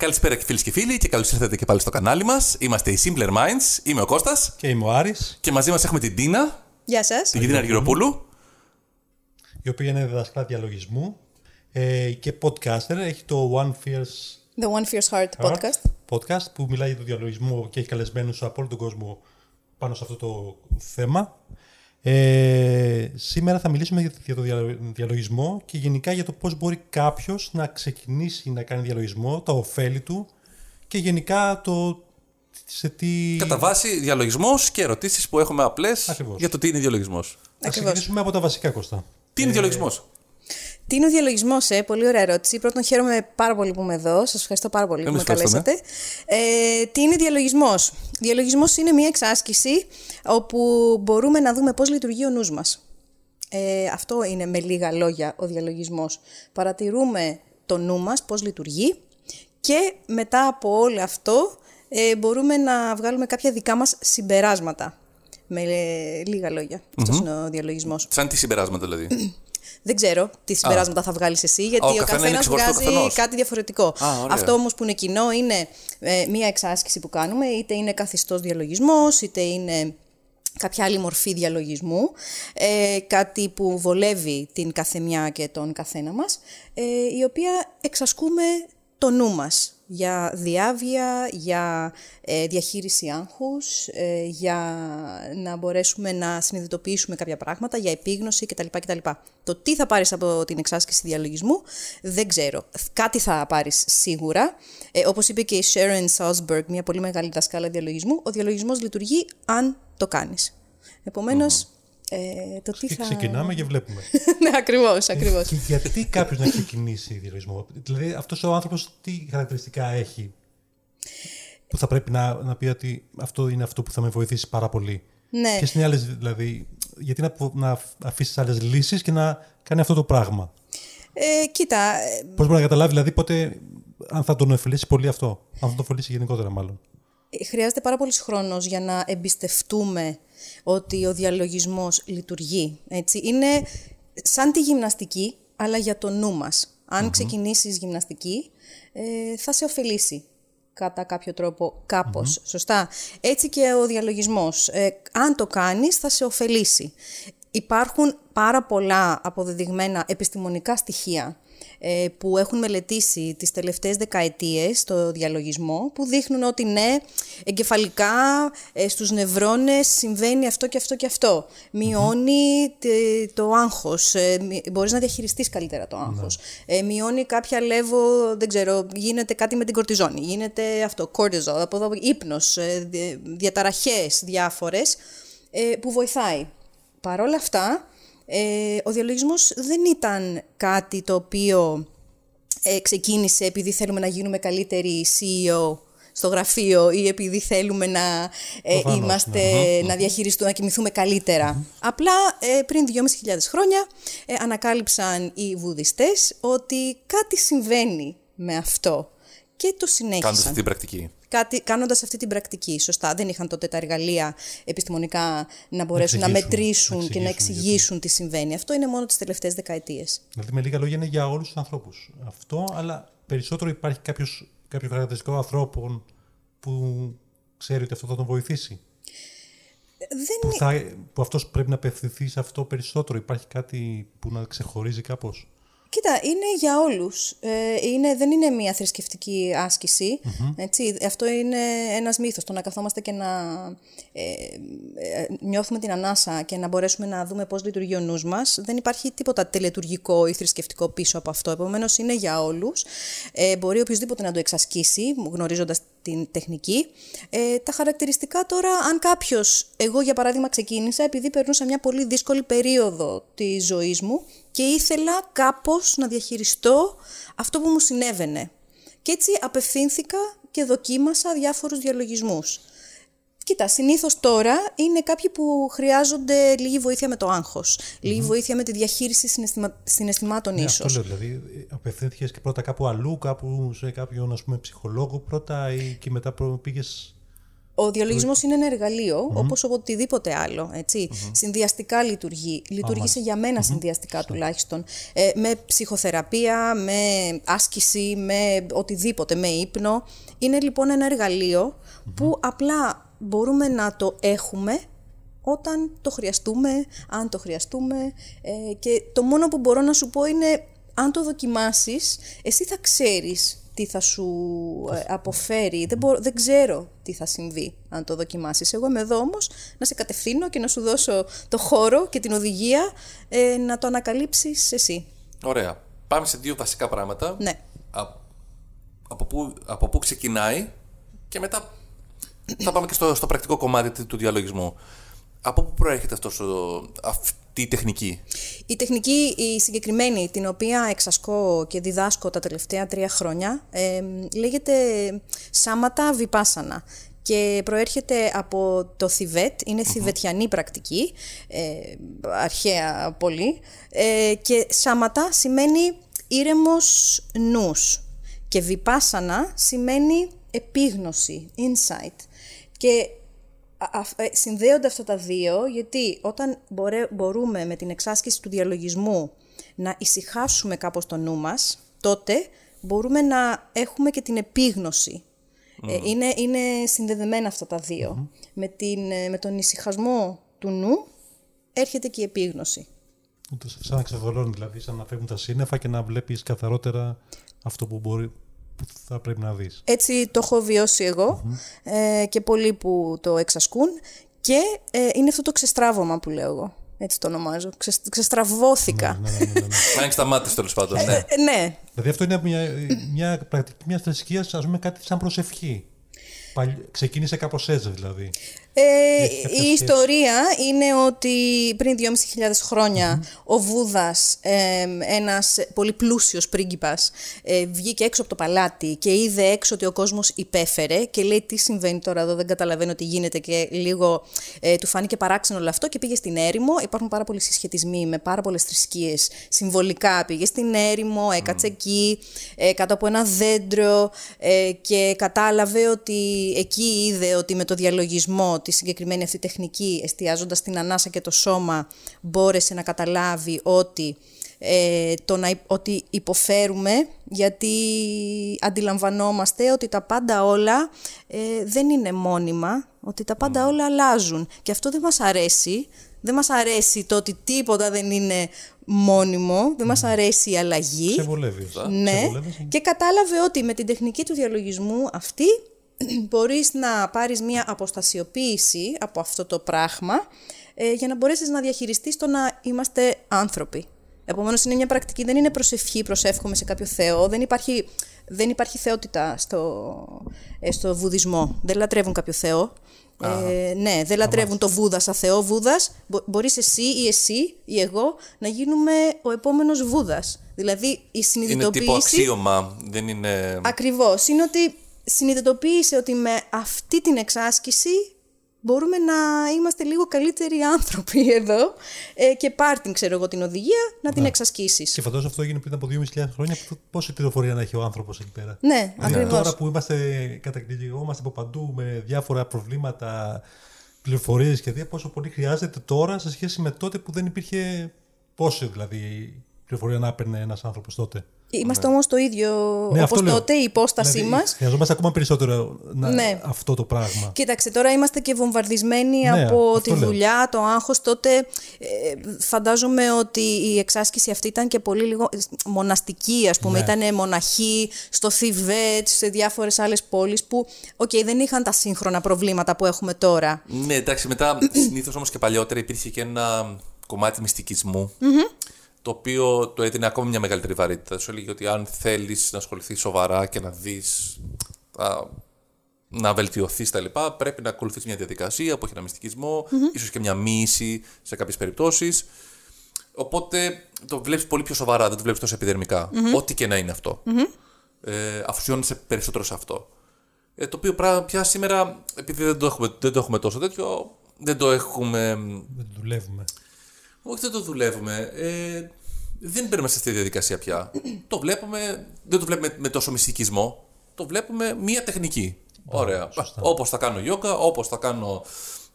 Καλησπέρα και φίλοι και φίλοι και καλώς ήρθατε και πάλι στο κανάλι μας. Είμαστε οι Simpler Minds. Είμαι ο Κώστας Και είμαι ο Άρης, και μαζί μας έχουμε την Τίνα, Γεια σας. την Κιτίνα Αργυροπούλου. η οποία είναι διδασκάλα διαλογισμού ε, και podcaster. Έχει το One Fierce The One Fierce Heart Heart podcast. podcast που μιλάει για το διαλογισμό και έχει καλεσμένους από όλο τον κόσμο πάνω σε αυτό το θέμα. Ε, σήμερα θα μιλήσουμε για- για το δια- διαλογισμό και γενικά για το πώς μπορεί κάποιος να ξεκινήσει να κάνει διαλογισμό, τα ωφέλη του και γενικά το σε τι... Κατά βάση, διαλογισμός και ερωτήσεις που έχουμε απλές Ακριβώς. για το τι είναι διαλογισμός. Θα Ακριβώς. ξεκινήσουμε από τα βασικά, Κώστα. Τι είναι διαλογισμός; Τι είναι ο διαλογισμός, ε; Πολύ ωραία ερώτηση. Πρώτον, χαίρομαι πάρα πολύ που είμαι εδώ. Σας ευχαριστώ πάρα πολύ Εμείς που με ευχαριστούμε. καλέσατε. Ε, τι είναι διαλογισμός; Διαλογισμός είναι μια εξάσκηση όπου μπορούμε να δούμε πώς λειτουργεί ο νους μας. Ε, αυτό είναι με λίγα λόγια ο διαλογισμός. Παρατηρούμε το νου μας πώς λειτουργεί και μετά από όλο αυτό ε, μπορούμε να βγάλουμε κάποια δικά μας συμπεράσματα. Με ε, λίγα λόγια. Αυτός είναι ο διαλογισμός. Σαν τι συμπεράσματα δηλαδή. Δεν ξέρω τι συμπεράσματα θα βγάλεις εσύ, γιατί ο ο, καθένα είναι καθένας ξεχωριστό βγάζει καθενός. κάτι διαφορετικό. Α, ωραία. Αυτό όμως που είναι κοινό είναι ε, μία εξάσκηση που κάνουμε, είτε είναι καθιστός διαλογισμός, είτε είναι κάποια άλλη μορφή διαλογισμού, ε, κάτι που βολεύει την καθεμιά και τον καθένα μας, ε, η οποία εξασκούμε το νου μας για διάβια, για ε, διαχείριση άγχους, ε, για να μπορέσουμε να συνειδητοποιήσουμε κάποια πράγματα, για επίγνωση κτλ. κτλ. Το τι θα πάρεις από την εξάσκηση διαλογισμού δεν ξέρω. Κάτι θα πάρεις σίγουρα. Ε, όπως είπε και η Sharon Salzberg, μια πολύ μεγάλη δασκάλα διαλογισμού, ο διαλογισμός λειτουργεί αν το κάνεις. Επομένως, ε, το τι Και θα... ξεκινάμε και βλέπουμε. ναι, ακριβώς, ακριβώς. Και γιατί κάποιος να ξεκινήσει διαλογισμό. Δηλαδή, αυτός ο άνθρωπος τι χαρακτηριστικά έχει που θα πρέπει να, να πει ότι αυτό είναι αυτό που θα με βοηθήσει πάρα πολύ; ναι. Ποιες είναι οι άλλες, δηλαδή, γιατί να, να αφήσεις άλλες λύσεις και να κάνει αυτό το πράγμα; Ε, κοίτα, ε, Πώς μπορεί να καταλάβει, δηλαδή, πότε, αν θα τον ωφελήσει πολύ αυτό; Αν θα τον ωφελήσει γενικότερα, μάλλον. Χρειάζεται πάρα πολύς χρόνος για να εμπιστευτούμε ότι ο διαλογισμός λειτουργεί. Έτσι. Είναι σαν τη γυμναστική, αλλά για το νου μας. Αν ξεκινήσεις γυμναστική, ε, θα σε ωφελήσει κατά κάποιο τρόπο κάπως, σωστά. Έτσι και ο διαλογισμός. Ε, αν το κάνεις, θα σε ωφελήσει. Υπάρχουν πάρα πολλά αποδεδειγμένα επιστημονικά στοιχεία ε, που έχουν μελετήσει τις τελευταίες δεκαετίες το διαλογισμό που δείχνουν ότι ναι, εγκεφαλικά ε, στους νευρώνες συμβαίνει αυτό και αυτό και αυτό. Μειώνει τε- το άγχος, ε, μη- μπορείς να διαχειριστείς καλύτερα το άγχος. Ε, μειώνει κάποια level, δεν ξέρω, γίνεται κάτι με την κορτιζόνη, γίνεται αυτό, cortisol, από εδώ, ύπνος, ε, δι- διαταραχές διάφορες ε, που βοηθάει. Παρ' όλα αυτά, ε, ο διαλογισμός δεν ήταν κάτι το οποίο ε, ξεκίνησε επειδή θέλουμε να γίνουμε καλύτεροι CEO στο γραφείο ή επειδή θέλουμε να ε, Προφανώς, είμαστε, να διαχειριστούμε, να κοιμηθούμε καλύτερα. Απλά ε, πριν 2.500 χρόνια ε, ανακάλυψαν οι βουδιστές ότι κάτι συμβαίνει με αυτό και το συνέχισαν. Κάνοντας αυτή την πρακτική. Κάτι, κάνοντας αυτή την πρακτική, σωστά. Δεν είχαν τότε τα εργαλεία επιστημονικά να μπορέσουν να, εξηγήσουν, μετρήσουν να και να εξηγήσουν εξηγήσουν τι συμβαίνει. Αυτό είναι μόνο τις τελευταίες δεκαετίες. Δηλαδή, με λίγα λόγια, είναι για όλους τους ανθρώπους. Αυτό, αλλά περισσότερο υπάρχει κάποιος, κάποιο χαρακτηριστικό ανθρώπων που ξέρει ότι αυτό θα τον βοηθήσει. Δεν Που, θα, που αυτός πρέπει να απευθυνθεί σε αυτό περισσότερο. Υπάρχει κάτι που να ξεχωρίζει κάπως; Κοίτα, είναι για όλους. Ε, είναι, δεν είναι μια θρησκευτική άσκηση, Έτσι. Αυτό είναι ένας μύθος. Το να καθόμαστε και να ε, ε, νιώθουμε την ανάσα και να μπορέσουμε να δούμε πώς λειτουργεί ο νους μας. Δεν υπάρχει τίποτα τελετουργικό ή θρησκευτικό πίσω από αυτό. Επομένως, είναι για όλους. Ε, μπορεί οποιοδήποτε να το εξασκήσει, γνωρίζοντας την τεχνική. Ε, τα χαρακτηριστικά τώρα, αν κάποιος, εγώ για παράδειγμα ξεκίνησα επειδή περνούσα μια πολύ δύσκολη περίοδο της ζωής μου και ήθελα κάπως να διαχειριστώ αυτό που μου συνέβαινε. Και έτσι απευθύνθηκα και δοκίμασα διάφορους διαλογισμούς. Κοίτα, συνήθως τώρα είναι κάποιοι που χρειάζονται λίγη βοήθεια με το άγχος, λίγη βοήθεια με τη διαχείριση συναισθημα... συναισθημάτων Ναι, ίσως. αυτό λέω. Δηλαδή, απευθύνθηκες και πρώτα κάπου αλλού, κάπου σε κάποιον ας πούμε, ψυχολόγο πρώτα ή και μετά πήγες. ο διαλογισμός είναι ένα εργαλείο, όπως οτιδήποτε άλλο, έτσι. Συνδυαστικά λειτουργεί. Λειτουργήσε για μένα συνδυαστικά τουλάχιστον. Ε, με ψυχοθεραπεία, με άσκηση, με οτιδήποτε, με ύπνο. Είναι λοιπόν ένα εργαλείο που απλά μπορούμε να το έχουμε όταν το χρειαστούμε, αν το χρειαστούμε. Ε, και το μόνο που μπορώ να σου πω είναι, αν το δοκιμάσεις, εσύ θα ξέρεις τι θα σου ε, αποφέρει. Δεν, μπορώ, δεν ξέρω τι θα συμβεί αν το δοκιμάσεις. Εγώ είμαι εδώ όμως να σε κατευθύνω και να σου δώσω το χώρο και την οδηγία ε, να το ανακαλύψεις εσύ. Ωραία. Πάμε σε δύο βασικά πράγματα. Ναι. Α, από, πού, από πού ξεκινάει και μετά θα πάμε και στο, στο πρακτικό κομμάτι του διαλογισμού. Από πού προέρχεται αυτός ο, αυτή η τεχνική; Η τεχνική η συγκεκριμένη, την οποία εξασκώ και διδάσκω τα τελευταία τρία χρόνια, ε, λέγεται Σάματα Βιπάσανα και προέρχεται από το Θιβέτ, είναι θιβετιανή πρακτική, ε, αρχαία πολύ, ε, και Σάματα σημαίνει ήρεμος νους και Βιπάσανα σημαίνει επίγνωση, insight. Και ε, συνδέονται αυτά τα δύο, γιατί όταν μπορούμε με την εξάσκηση του διαλογισμού να ησυχάσουμε κάπως το νου μας, τότε μπορούμε να έχουμε και την επίγνωση. Ε, είναι, είναι συνδεδεμένα αυτά τα δυο Με, την, ε, με τον ησυχασμό του νου έρχεται και η επίγνωση. Σαν να ξεθολώνει, δηλαδή, σαν να φεύγουν τα σύννεφα και να βλέπεις καθαρότερα αυτό που μπορεί, που θα πρέπει να δεις. Έτσι το έχω βιώσει ε, και πολλοί που το εξασκούν και ε, είναι αυτό το ξεστράβωμα που λέω εγώ. Έτσι το ονομάζω. Ξε, ξεστραβώθηκα. Ναι, ναι, ναι, ναι, ναι. Άνοιξε τα μάτια τέλος πάντων. Ναι. Ε, ναι. δηλαδή αυτό είναι μια, μια πρακτική μια θρησκεία, ας πούμε, κάτι σαν προσευχή. Παλι... Ξεκίνησε κάπως έτσι δηλαδή. Ε, η ιστορία είναι ότι πριν 2.500 χρονια ο Βούδας, ε, ένας πολύ πλούσιος πρίγκιπας, ε, βγήκε έξω από το παλάτι και είδε έξω ότι ο κόσμος υπέφερε και λέει τι συμβαίνει τώρα εδώ, δεν καταλαβαίνω τι γίνεται και λίγο ε, του φάνηκε παράξενο όλο αυτό και πήγε στην έρημο. Υπάρχουν πάρα πολλοί συσχετισμοί με πάρα πολλές θρησκείες συμβολικά. Πήγε στην έρημο, έκατσε εκεί, ε, κάτω από ένα δέντρο ε, και κατάλαβε ότι εκεί είδε ότι με το διαλογισμό τη συγκεκριμένη αυτή τεχνική, εστιάζοντας στην ανάσα και το σώμα, μπόρεσε να καταλάβει ότι, ε, το να, ότι υποφέρουμε, γιατί αντιλαμβανόμαστε ότι τα πάντα όλα ε, δεν είναι μόνιμα, ότι τα πάντα όλα αλλάζουν. Και αυτό δεν μας αρέσει. Δεν μας αρέσει το ότι τίποτα δεν είναι μόνιμο, δεν μας αρέσει η αλλαγή. Σε βολεύεις. Ναι. Και κατάλαβε ότι με την τεχνική του διαλογισμού αυτή μπορείς να πάρεις μία αποστασιοποίηση από αυτό το πράγμα ε, για να μπορέσεις να διαχειριστείς το να είμαστε άνθρωποι. Επομένως είναι μια πρακτική, δεν είναι προσευχή, προσεύχομαι σε κάποιο Θεό, δεν υπάρχει, δεν υπάρχει θεότητα στο, ε, στο βουδισμό, δεν λατρεύουν κάποιο Θεό. Ε, ναι, δεν λατρεύουν το Βούδα σαν Θεό. Βούδας, μπορείς εσύ ή εσύ ή εγώ να γίνουμε ο επόμενος Βούδας. Δηλαδή η συνειδητοποίηση... Είναι τύπο αξίωμα, δεν είναι... Ακριβώς. Είναι ότι συνειδητοποίησε ότι με αυτή την εξάσκηση μπορούμε να είμαστε λίγο καλύτεροι άνθρωποι εδώ ε, και πάρτιν, ξέρω εγώ, την οδηγία να την ναι. εξασκήσεις. Και φαντάζομαι αυτό έγινε πριν από 2.500 χρόνια. Πόση πληροφορία να έχει ο άνθρωπος εκεί πέρα; Ναι, ναι. ακριβώς. Τώρα που είμαστε, κατακριτικόμαστε από παντού με διάφορα προβλήματα, πληροφορίες και δια, πόσο πολύ χρειάζεται τώρα σε σχέση με τότε που δεν υπήρχε. Πόση δηλαδή πληροφορία να έπαιρνε ένας άνθρωπος τότε; Είμαστε ναι. όμως το ίδιο ναι, όπως τότε, η υπόστασή δηλαδή, μας. Χρειαζόμαστε ακόμα περισσότερο να... ναι. αυτό το πράγμα. Κοίταξε, τώρα είμαστε και βομβαρδισμένοι ναι, από τη δουλειά, το άγχος. Τότε ε, φαντάζομαι ότι η εξάσκηση αυτή ήταν και πολύ λίγο μοναστική, ας πούμε. Ναι. Ήταν μοναχοί στο Θιβέτ, σε διάφορες άλλες πόλεις που, OK, okay, δεν είχαν τα σύγχρονα προβλήματα που έχουμε τώρα. Ναι, εντάξει, μετά συνήθως όμως και παλιότερα υπήρχε και ένα κομμάτι μυστικισμού. Mm-hmm το οποίο το έδινε ακόμα μια μεγαλύτερη βαρύτητα. Σου έλεγε ότι αν θέλεις να ασχοληθεί σοβαρά και να δεις. να βελτιωθείς τα λοιπά, πρέπει να ακολουθήσει μια διαδικασία που έχει ένα μυστικισμό, mm-hmm. ίσως και μια μίση σε κάποιες περιπτώσεις. Οπότε το βλέπεις πολύ πιο σοβαρά, δεν το βλέπεις τόσο επιδερμικά. Mm-hmm. Ό,τι και να είναι αυτό. Mm-hmm. Ε, αφουσιώνεσαι περισσότερο σε αυτό. Ε, το οποίο πράγμα πια σήμερα, επειδή δεν το έχουμε, δεν το έχουμε τόσο τέτοιο, δεν το έχουμε. Δεν το δουλεύουμε. Όχι, δεν το δουλεύουμε. Ε, δεν μπαίνουμε σε αυτή τη διαδικασία πια. το βλέπουμε, δεν το βλέπουμε με τόσο μυστικισμό. Το βλέπουμε μία τεχνική. Ωραία. Όπως θα κάνω γιόγκα, όπως θα κάνω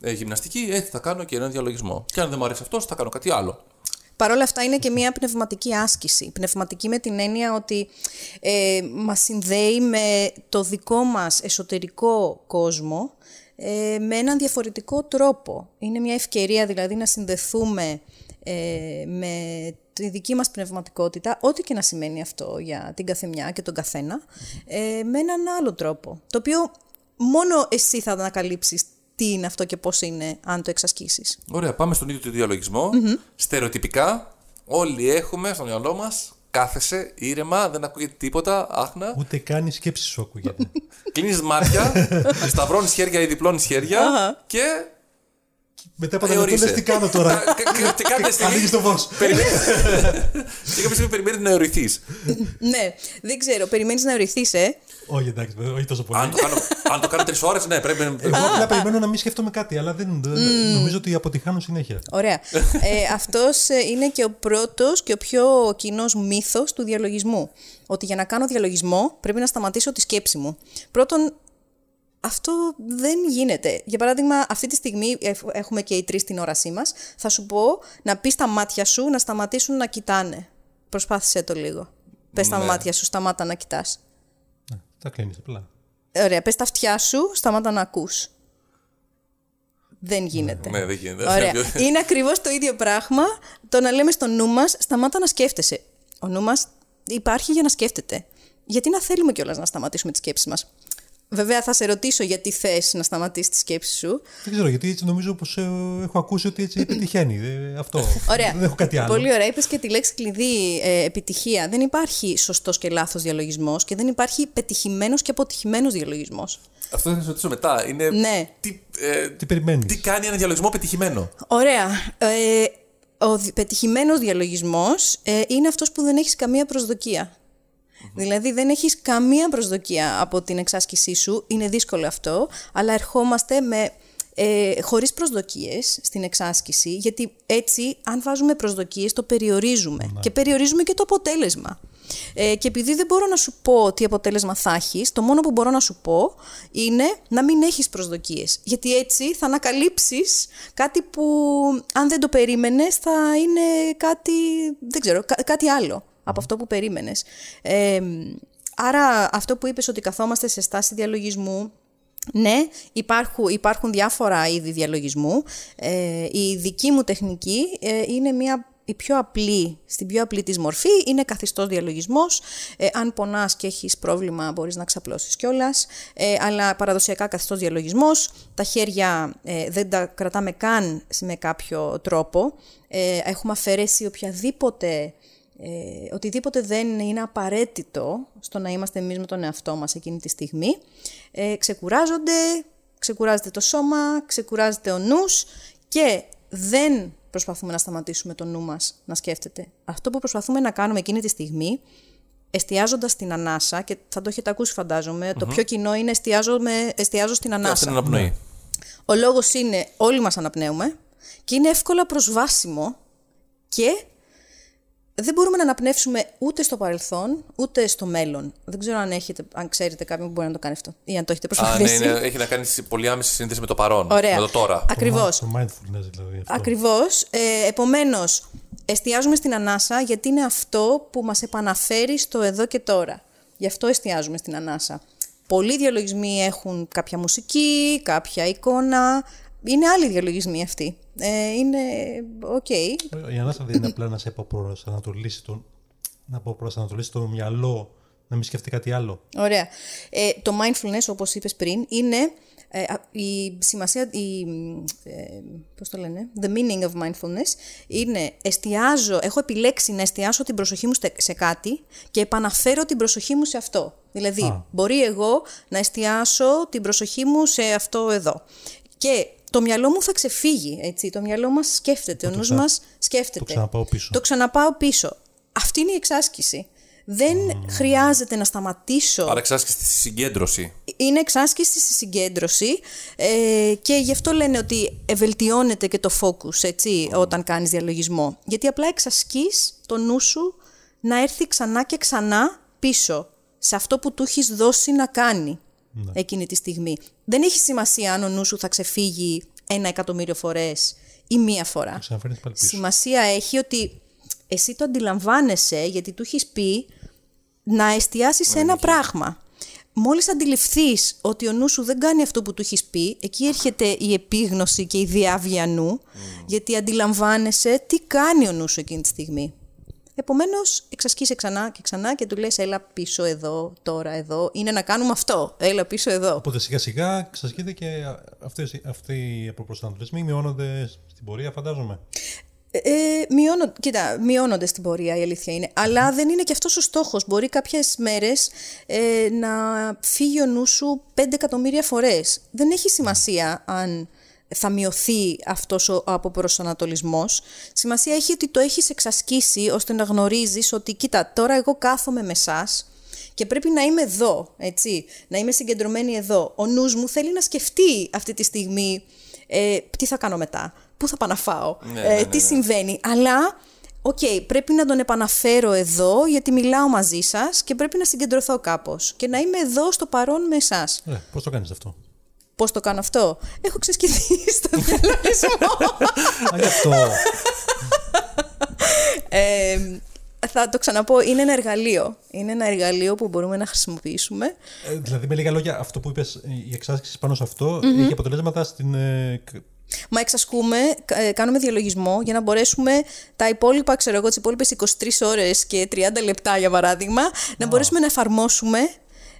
ε, γυμναστική, έτσι θα κάνω και ένα διαλογισμό. Και αν δεν μου αρέσει αυτός, θα κάνω κάτι άλλο. Παρ' όλα αυτά είναι και μια πνευματική άσκηση. Πνευματική με την έννοια ότι ε, μας συνδέει με το δικό μας εσωτερικό κόσμο ε, με έναν διαφορετικό τρόπο. Είναι μια ευκαιρία δηλαδή να συνδεθούμε ε, με τη δική μας πνευματικότητα, ό,τι και να σημαίνει αυτό για την καθεμιά και τον καθένα, ε, με έναν άλλο τρόπο. Το οποίο μόνο εσύ θα ανακαλύψεις τι είναι αυτό και πώς είναι αν το εξασκήσεις. Ωραία, πάμε στον ίδιο του διαλογισμό. Mm-hmm. Στερεοτυπικά, όλοι έχουμε στο μυαλό μας κάθεσαι ήρεμα, δεν ακούγεται τίποτα, άχνα. Ούτε καν η σκέψη σου ακούγεται. Κλείνεις μάτια, σταυρώνεις χέρια ή διπλώνεις χέρια και μετά από τα τι κάνω τώρα; Και κάποια στιγμή. Ανοίγεις το φω. Και κάποια στιγμή περιμένεις να εωρηθείς; Ναι, δεν ξέρω. Περιμένεις να εωρηθείς, ε; Όχι, εντάξει, όχι τόσο πολύ. Αν το κάνω τρεις ώρες, ναι, πρέπει. Εγώ απλά περιμένω να μην σκέφτομαι κάτι, αλλά δεν νομίζω ότι αποτυχάνω συνέχεια. Ωραία. Ε, Αυτός ε, είναι και ο πρώτος και ο πιο κοινός μύθος του διαλογισμού. Ότι για να κάνω διαλογισμό πρέπει να σταματήσω τη σκέψη μου. Πρώτον, αυτό δεν γίνεται. Για παράδειγμα, αυτή τη στιγμή έχουμε και οι τρεις την όρασή μας. Θα σου πω να πεις τα μάτια σου να σταματήσουν να κοιτάνε. Προσπάθησε το λίγο. Πες τα ναι. μάτια σου, σταμάτα να κοιτάς. Ναι, τα κλείνεις απλά. Ωραία, πες τα αυτιά σου, σταμάτα να ακούς. Δεν γίνεται. Ναι, δεν γίνεται. Ωραία. Είναι ακριβώς το ίδιο πράγμα το να λέμε στο νου μας, σταμάτα να σκέφτεσαι. Ο νου μας υπάρχει για να σκέφτεται. Γιατί να θέλουμε κιόλας να σταματήσουμε τις σκέψεις μας. Βέβαια, θα σε ρωτήσω γιατί θες να σταματήσεις τη σκέψη σου. Δεν ξέρω, γιατί έτσι νομίζω πως ε, έχω ακούσει ότι έτσι επιτυχαίνει. αυτό. Ωραία. Δεν έχω κάτι άλλο. Πολύ ωραία. Είπες και τη λέξη κλειδί ε, επιτυχία. Δεν υπάρχει σωστός και λάθος διαλογισμός και δεν υπάρχει πετυχημένος και αποτυχημένος διαλογισμός. Αυτό θα σα ρωτήσω μετά. Είναι ναι. τι, ε, τι περιμένεις; Τι κάνει ένα διαλογισμό πετυχημένο; Ωραία. Ε, ο πετυχημένος διαλογισμός ε, είναι αυτός που δεν έχεις καμία προσδοκία. Δηλαδή δεν έχεις καμία προσδοκία από την εξάσκησή σου, είναι δύσκολο αυτό, αλλά ερχόμαστε με ε, χωρίς προσδοκίες στην εξάσκηση, γιατί έτσι αν βάζουμε προσδοκίες το περιορίζουμε ναι. και περιορίζουμε και το αποτέλεσμα. Ε, και επειδή δεν μπορώ να σου πω τι αποτέλεσμα θα έχεις, το μόνο που μπορώ να σου πω είναι να μην έχεις προσδοκίες. Γιατί έτσι θα ανακαλύψεις κάτι που αν δεν το περίμενες θα είναι κάτι, δεν ξέρω, κάτι άλλο από αυτό που περίμενες. Ε, άρα αυτό που είπες ότι καθόμαστε σε στάση διαλογισμού, ναι, υπάρχουν, υπάρχουν διάφορα είδη διαλογισμού. Ε, η δική μου τεχνική ε, είναι μια η πιο απλή, στην πιο απλή της μορφή είναι καθιστός διαλογισμός. Ε, αν πονάς και έχεις πρόβλημα μπορείς να ξαπλώσεις κιόλας. Ε, αλλά παραδοσιακά καθιστός διαλογισμός. Τα χέρια ε, δεν τα κρατάμε καν με κάποιο τρόπο. Ε, έχουμε αφαιρέσει οποιαδήποτε ε, οτιδήποτε δεν είναι απαραίτητο στο να είμαστε εμείς με τον εαυτό μας εκείνη τη στιγμή, ε, ξεκουράζονται, ξεκουράζεται το σώμα, ξεκουράζεται ο νους και δεν προσπαθούμε να σταματήσουμε το νου μας να σκέφτεται. Αυτό που προσπαθούμε να κάνουμε εκείνη τη στιγμή, εστιάζοντας την ανάσα, και θα το έχετε ακούσει το πιο κοινό είναι εστιάζω, με, εστιάζω στην ανάσα. Στην αναπνοή. Ο λόγος είναι όλοι μας αναπνέουμε και είναι εύκολα προσβάσιμο και δεν μπορούμε να αναπνεύσουμε ούτε στο παρελθόν, ούτε στο μέλλον. Δεν ξέρω αν, έχετε, αν ξέρετε κάποιον που μπορεί να το κάνει αυτό ή αν το έχετε προσπαθήσει. Α, ναι, ναι, έχει να κάνει πολύ άμεση σύνδεση με το παρόν. Ωραία. Με το τώρα. Ακριβώς. Το mindfulness δηλαδή. Ακριβώς. Ε, Επομένως, εστιάζουμε στην ανάσα γιατί είναι αυτό που μας επαναφέρει στο εδώ και τώρα. Γι' αυτό εστιάζουμε στην ανάσα. Πολλοί διαλογισμοί έχουν κάποια μουσική, κάποια εικόνα. Είναι άλλοι διαλογισμοί αυτοί. Ε, είναι OK. Okay. Η ανάσα δεν είναι απλά να σε αποπροσανατολίσει το, να αποπροσανατολίσει το μυαλό να μην σκεφτεί κάτι άλλο. Ωραία. Ε, το mindfulness, όπως είπες πριν, είναι ε, η σημασία, η, ε, πώς το λένε, the meaning of mindfulness, είναι εστιάζω, έχω επιλέξει να εστιάσω την προσοχή μου σε κάτι και επαναφέρω την προσοχή μου σε αυτό. Δηλαδή, μπορεί εγώ να εστιάσω την προσοχή μου σε αυτό εδώ. Και το μυαλό μου θα ξεφύγει, έτσι. Το μυαλό μας σκέφτεται, ο νους μας σκέφτεται. Το ξαναπάω πίσω. Το ξαναπάω πίσω. Αυτή είναι η εξάσκηση. Δεν χρειάζεται να σταματήσω. Άρα εξάσκηση στη συγκέντρωση. Είναι εξάσκηση στη συγκέντρωση ε, και γι' αυτό λένε ότι ευελτιώνεται και το focus, έτσι, όταν κάνεις διαλογισμό. Γιατί απλά εξασκείς το νου σου να έρθει ξανά και ξανά πίσω σε αυτό που του έχεις δώσει να κάνει. Εκείνη τη στιγμή. Δεν έχει σημασία αν ο νους σου θα ξεφύγει ένα εκατομμύριο φορές ή μία φορά. Ξαναφέρνεις πάλι πίσω. Σημασία έχει ότι εσύ το αντιλαμβάνεσαι γιατί του έχεις πει να εστιάσεις σε ένα πράγμα. Μόλις αντιληφθείς ότι ο νους σου δεν κάνει αυτό που του έχεις πει, εκεί έρχεται η επίγνωση και η διάβια νου, γιατί αντιλαμβάνεσαι τι κάνει ο νους σου εκείνη τη στιγμή. Επομένως, εξασκείσαι ξανά και ξανά και του λες έλα πίσω εδώ, τώρα εδώ, είναι να κάνουμε αυτό, έλα πίσω εδώ. Οπότε σιγά σιγά ξασκείται και αυτές, αυτοί οι αποπροσανατολισμοί μειώνονται στην πορεία, φαντάζομαι. Ε, μειώνω, κοίτα, μειώνονται στην πορεία, η αλήθεια είναι. Αλλά δεν είναι και αυτός ο στόχος. Μπορεί κάποιες μέρες ε, να φύγει ο νους σου 5 εκατομμύρια φορές. Δεν έχει σημασία αν θα μειωθεί αυτός ο αποπροσανατολισμός. Σημασία έχει ότι το έχεις εξασκήσει ώστε να γνωρίζεις ότι κοίτα τώρα εγώ κάθομαι με εσάς και πρέπει να είμαι εδώ, έτσι, να είμαι συγκεντρωμένη εδώ. Ο νους μου θέλει να σκεφτεί αυτή τη στιγμή ε, τι θα κάνω μετά, πού θα πάω να φάω, Ναι, ε, ναι, ναι, τι ναι. συμβαίνει. Αλλά, οκ, πρέπει να τον επαναφέρω εδώ γιατί μιλάω μαζί σας και πρέπει να συγκεντρωθώ κάπως και να είμαι εδώ στο παρόν με εσάς. Ε, πώς το κάνεις αυτό; Πώς το κάνω αυτό. Έχω εξασκηθεί στο διαλογισμό. Α, γι' αυτό. Ε, θα το ξαναπώ, είναι ένα εργαλείο. Είναι ένα εργαλείο που μπορούμε να χρησιμοποιήσουμε. Ε, δηλαδή, με λίγα λόγια, αυτό που είπες, η εξάσκηση πάνω σε αυτό έχει αποτελέσματα στην. ε, κ- Μα εξασκούμε, κα- ε, κάνουμε διαλογισμό για να μπορέσουμε τα υπόλοιπα, ξέρω εγώ, τις υπόλοιπες 23 ώρες και 30 λεπτά για παράδειγμα, να μπορέσουμε να εφαρμόσουμε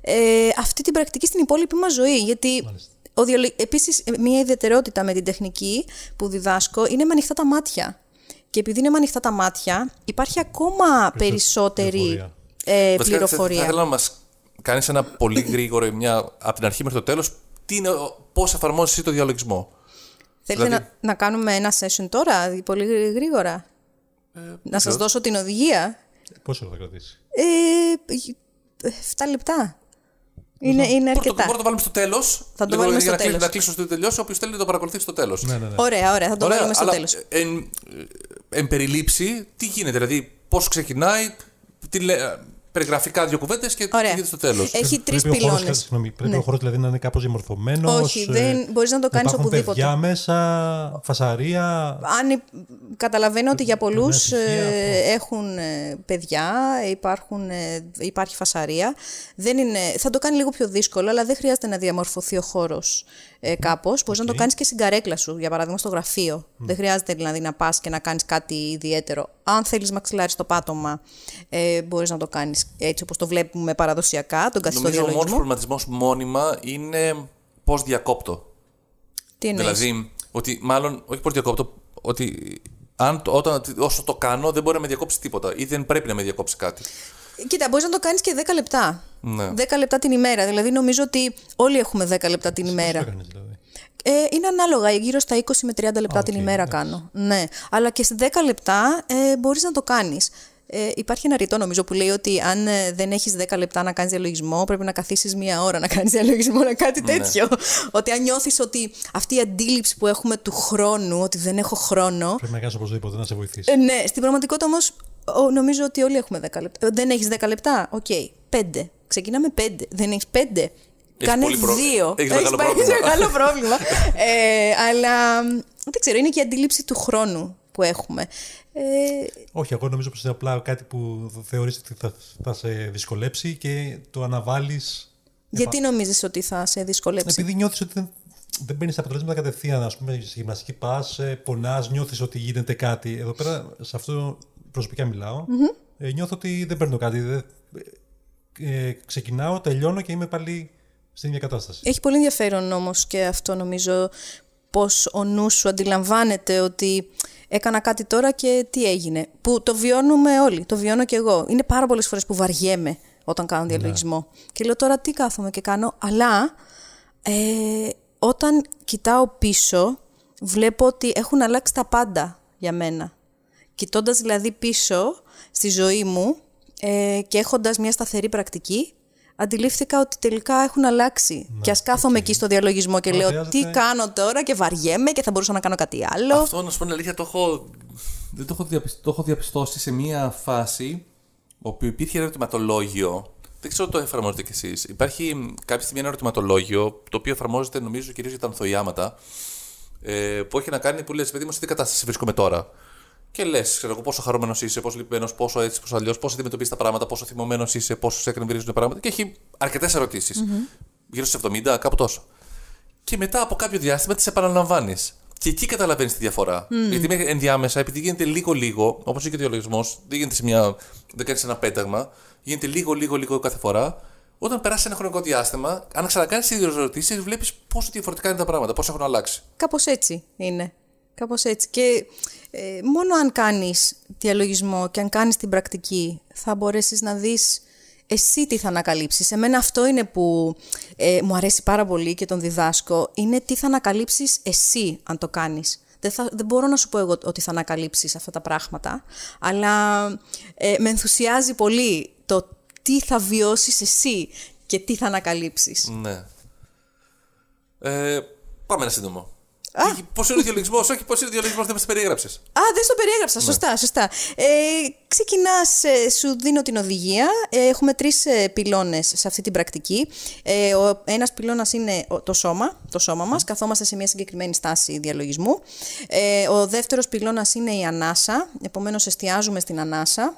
ε, αυτή την πρακτική στην υπόλοιπη μας ζωή. Γιατί ο διαλο... επίσης ε, μια ιδιαιτερότητα με την τεχνική που διδάσκω είναι με ανοιχτά τα μάτια. Και επειδή είναι με ανοιχτά τα μάτια, υπάρχει ακόμα περισσότερη πληροφορία. ε, Βασικά, Θα, πληροφορία. θα ήθελα να μας κάνεις ένα πολύ γρήγορο, μια, από την αρχή μέχρι το τέλος, πώς εφαρμόζεις εσύ το διαλογισμό; Θέλετε δηλαδή- να, να κάνουμε ένα session τώρα, πολύ γρή- γρήγορα; να σας δώσω την οδηγία; Πόσο θα κρατήσει; Ε, 7 λεπτά. Είναι, είναι Μπορούμε το, αρκετά. μπορούμε να το βάλουμε στο τέλος. Θα το βάλουμε στο να, κλείσω- τέλος. να κλείσω στο τελειώσει. Όποιος θέλει να το παρακολουθεί στο τέλος. Ναι, ναι, ναι. Ωραία, ωραία, θα το βάλουμε στο αλλά τέλος. Εν, εν περιλήψη, τι γίνεται, δηλαδή πώς ξεκινάει, τι λέ, περιγραφικά δύο κουβέντες και τι Ωραία. γίνεται στο τέλος. Έχει τρεις Πρέπει ο χώρος, πυλώνες. συγγνώμη, πρέπει Ναι. ο χώρος δηλαδή να είναι κάπως διαμορφωμένος. Όχι, δεν- μπορείς να το κάνεις οπουδήποτε. παιδιά μέσα, φασαρία. Αν υ- καταλαβαίνω ότι για πολλούς στοιχεία, ε, έχουν ε, παιδιά, υπάρχουν, ε, υπάρχει φασαρία. Δεν είναι, θα το κάνει λίγο πιο δύσκολο, αλλά δεν χρειάζεται να διαμορφωθεί ο χώρος ε, κάπως. Μπορείς να το κάνεις και στην καρέκλα σου, για παράδειγμα στο γραφείο. Δεν χρειάζεται δηλαδή να πας και να κάνεις κάτι ιδιαίτερο. Αν θέλεις μαξιλάρι στο πάτωμα, ε, μπορείς να το κάνεις έτσι όπως το βλέπουμε παραδοσιακά, τον καθιστό Νομίζω ο μόνος διαλογισμό. προβληματισμός μόνιμα είναι πώς διακόπτω. Τι εννοείς; Δηλαδή, ότι μάλλον, όχι πώς διακόπτω, ότι αν, το- όταν, όσο το κάνω δεν μπορεί να με διακόψει τίποτα ή δεν πρέπει να με διακόψει κάτι. Κοίτα, μπορείς να το κάνεις και 10 λεπτά. Ναι. 10 λεπτά την ημέρα. Δηλαδή, νομίζω ότι όλοι έχουμε 10 λεπτά την Τι ημέρα. κάνεις, δηλαδή; Ε, είναι ανάλογα, γύρω στα 20 με 30 λεπτά Α, την οκ, ημέρα εντάξει. κάνω. Ναι. Αλλά και σε 10 λεπτά ε, μπορείς να το κάνεις. Ε, υπάρχει ένα ρητό νομίζω που λέει ότι αν ε, δεν έχεις 10 λεπτά να κάνεις διαλογισμό, πρέπει να καθίσεις μία ώρα να κάνεις διαλογισμό, να κάτι Ναι. τέτοιο. ότι αν νιώθεις ότι αυτή η αντίληψη που έχουμε του χρόνου, ότι δεν έχω χρόνο. Πρέπει να κάνεις οπωσδήποτε να σε βοηθήσει. Ε, ναι, στην πραγματικότητα όμως νομίζω ότι όλοι έχουμε 10 λεπτά. Ε, Δεν έχεις 10 λεπτά. Οκ. 5. Ξεκινάμε 5. Δεν έχεις 5. Κάνε πολύ προ- δύο. έχεις μεγάλο πάρει πρόβλημα. μεγάλο πρόβλημα. ε, αλλά μ, δεν ξέρω, είναι και η αντίληψη του χρόνου που έχουμε. Ε, Όχι, εγώ νομίζω πως είναι απλά κάτι που θεωρείς ότι θα, θα σε δυσκολέψει και το αναβάλεις γιατί νομίζεις ότι θα σε δυσκολέψει; επειδή νιώθεις ότι δεν, δεν παίρνεις τα αποτελέσματα κατευθείαν. Ας πούμε, στη γυμναστική πας, ε, πονάς, νιώθεις ότι γίνεται κάτι. Εδώ πέρα, σε αυτό προσωπικά μιλάω, ε, νιώθω ότι δεν παίρνω κάτι. Δεν- ε, ξεκινάω, τελειώνω και είμαι πάλι στην ίδια κατάσταση. Έχει πολύ ενδιαφέρον όμως και αυτό νομίζω πως ο νους σου αντιλαμβάνεται ότι έκανα κάτι τώρα και τι έγινε. Που το βιώνουμε όλοι, το βιώνω και εγώ. Είναι πάρα πολλές φορές που βαριέμαι όταν κάνω διαλογισμό. Και λέω τώρα τι κάθομαι και κάνω, αλλά ε, όταν κοιτάω πίσω βλέπω ότι έχουν αλλάξει τα πάντα για μένα. Κοιτώντας δηλαδή πίσω στη ζωή μου ε, και έχοντας μια σταθερή πρακτική, αντιλήφθηκα ότι τελικά έχουν αλλάξει. και ας κάθομαι εκεί στο διαλογισμό και Άρα λέω χρειάζεται- τι κάνω τώρα και βαριέμαι και θα μπορούσα να κάνω κάτι άλλο. Αυτό να σου πω την αλήθεια το έχω, δεν το έχω, διαπιστ- το έχω διαπιστώσει σε μία φάση όπου υπήρχε ένα ερωτηματολόγιο Δεν ξέρω το εφαρμόζετε κι εσείς. Υπάρχει κάποια στιγμή ένα ερωτηματολόγιο το οποίο εφαρμόζεται νομίζω κυρίως για τα ανθοϊάματα. Ε, που έχει να κάνει που λες, παιδί μου, σε τι κατάσταση βρίσκομαι τώρα. Και λες, ξέρω εγώ, πόσο χαρούμενος είσαι, πόσο λυπημένος, πόσο έτσι, πόσο αλλιώς, πώς αντιμετωπίζεις τα πράγματα, πόσο θυμωμένος είσαι, πόσο σε εκνευρίζουν τα πράγματα. Και έχει αρκετές ερωτήσεις. Mm-hmm. Γύρω στους 70, κάπου τόσο. Και μετά από κάποιο διάστημα τις επαναλαμβάνεις. Και εκεί καταλαβαίνεις τη διαφορά. Mm. Γιατί μέχρι ενδιάμεσα, επειδή γίνεται λίγο-λίγο, όπως και ο διαλογισμός, δεν γίνεται σε μια. δεν κάνει ένα πέταγμα, γίνεται λίγο-λίγο-λίγο κάθε φορά. Όταν περάσει ένα χρονικό διάστημα, αν ξανακάνεις τις ίδιες ερωτήσεις, βλέπεις πόσο διαφορετικά είναι τα πράγματα, πώ έχουν αλλάξει. Κάπως έτσι είναι. Κάπως έτσι. Και ε, μόνο αν κάνεις διαλογισμό και αν κάνεις την πρακτική, θα μπορέσεις να δεις εσύ τι θα ανακαλύψεις. Εμένα αυτό είναι που ε, μου αρέσει πάρα πολύ και τον διδάσκω, είναι τι θα ανακαλύψεις εσύ αν το κάνεις. Δεν, θα, δεν μπορώ να σου πω εγώ ότι θα ανακαλύψεις αυτά τα πράγματα, αλλά ε, με ενθουσιάζει πολύ το τι θα βιώσεις εσύ και τι θα ανακαλύψεις. Ναι. Ε, πάμε ένα σύντομο. Πώς είναι ο διαλογισμός, όχι πώς είναι ο διαλογισμός, δεν μας το περιέγραψες. Α, δεν στο περιέγραψα. Ναι. Σωστά, σωστά. Ε, Ξεκινάς, ε, σου δίνω την οδηγία. Ε, έχουμε τρεις ε, πυλώνες σε αυτή την πρακτική. Ε, ο ένας πυλώνας είναι το σώμα, το σώμα μας. Καθόμαστε σε μια συγκεκριμένη στάση διαλογισμού. Ε, ο δεύτερος πυλώνας είναι η ανάσα. Επομένως, εστιάζουμε στην ανάσα.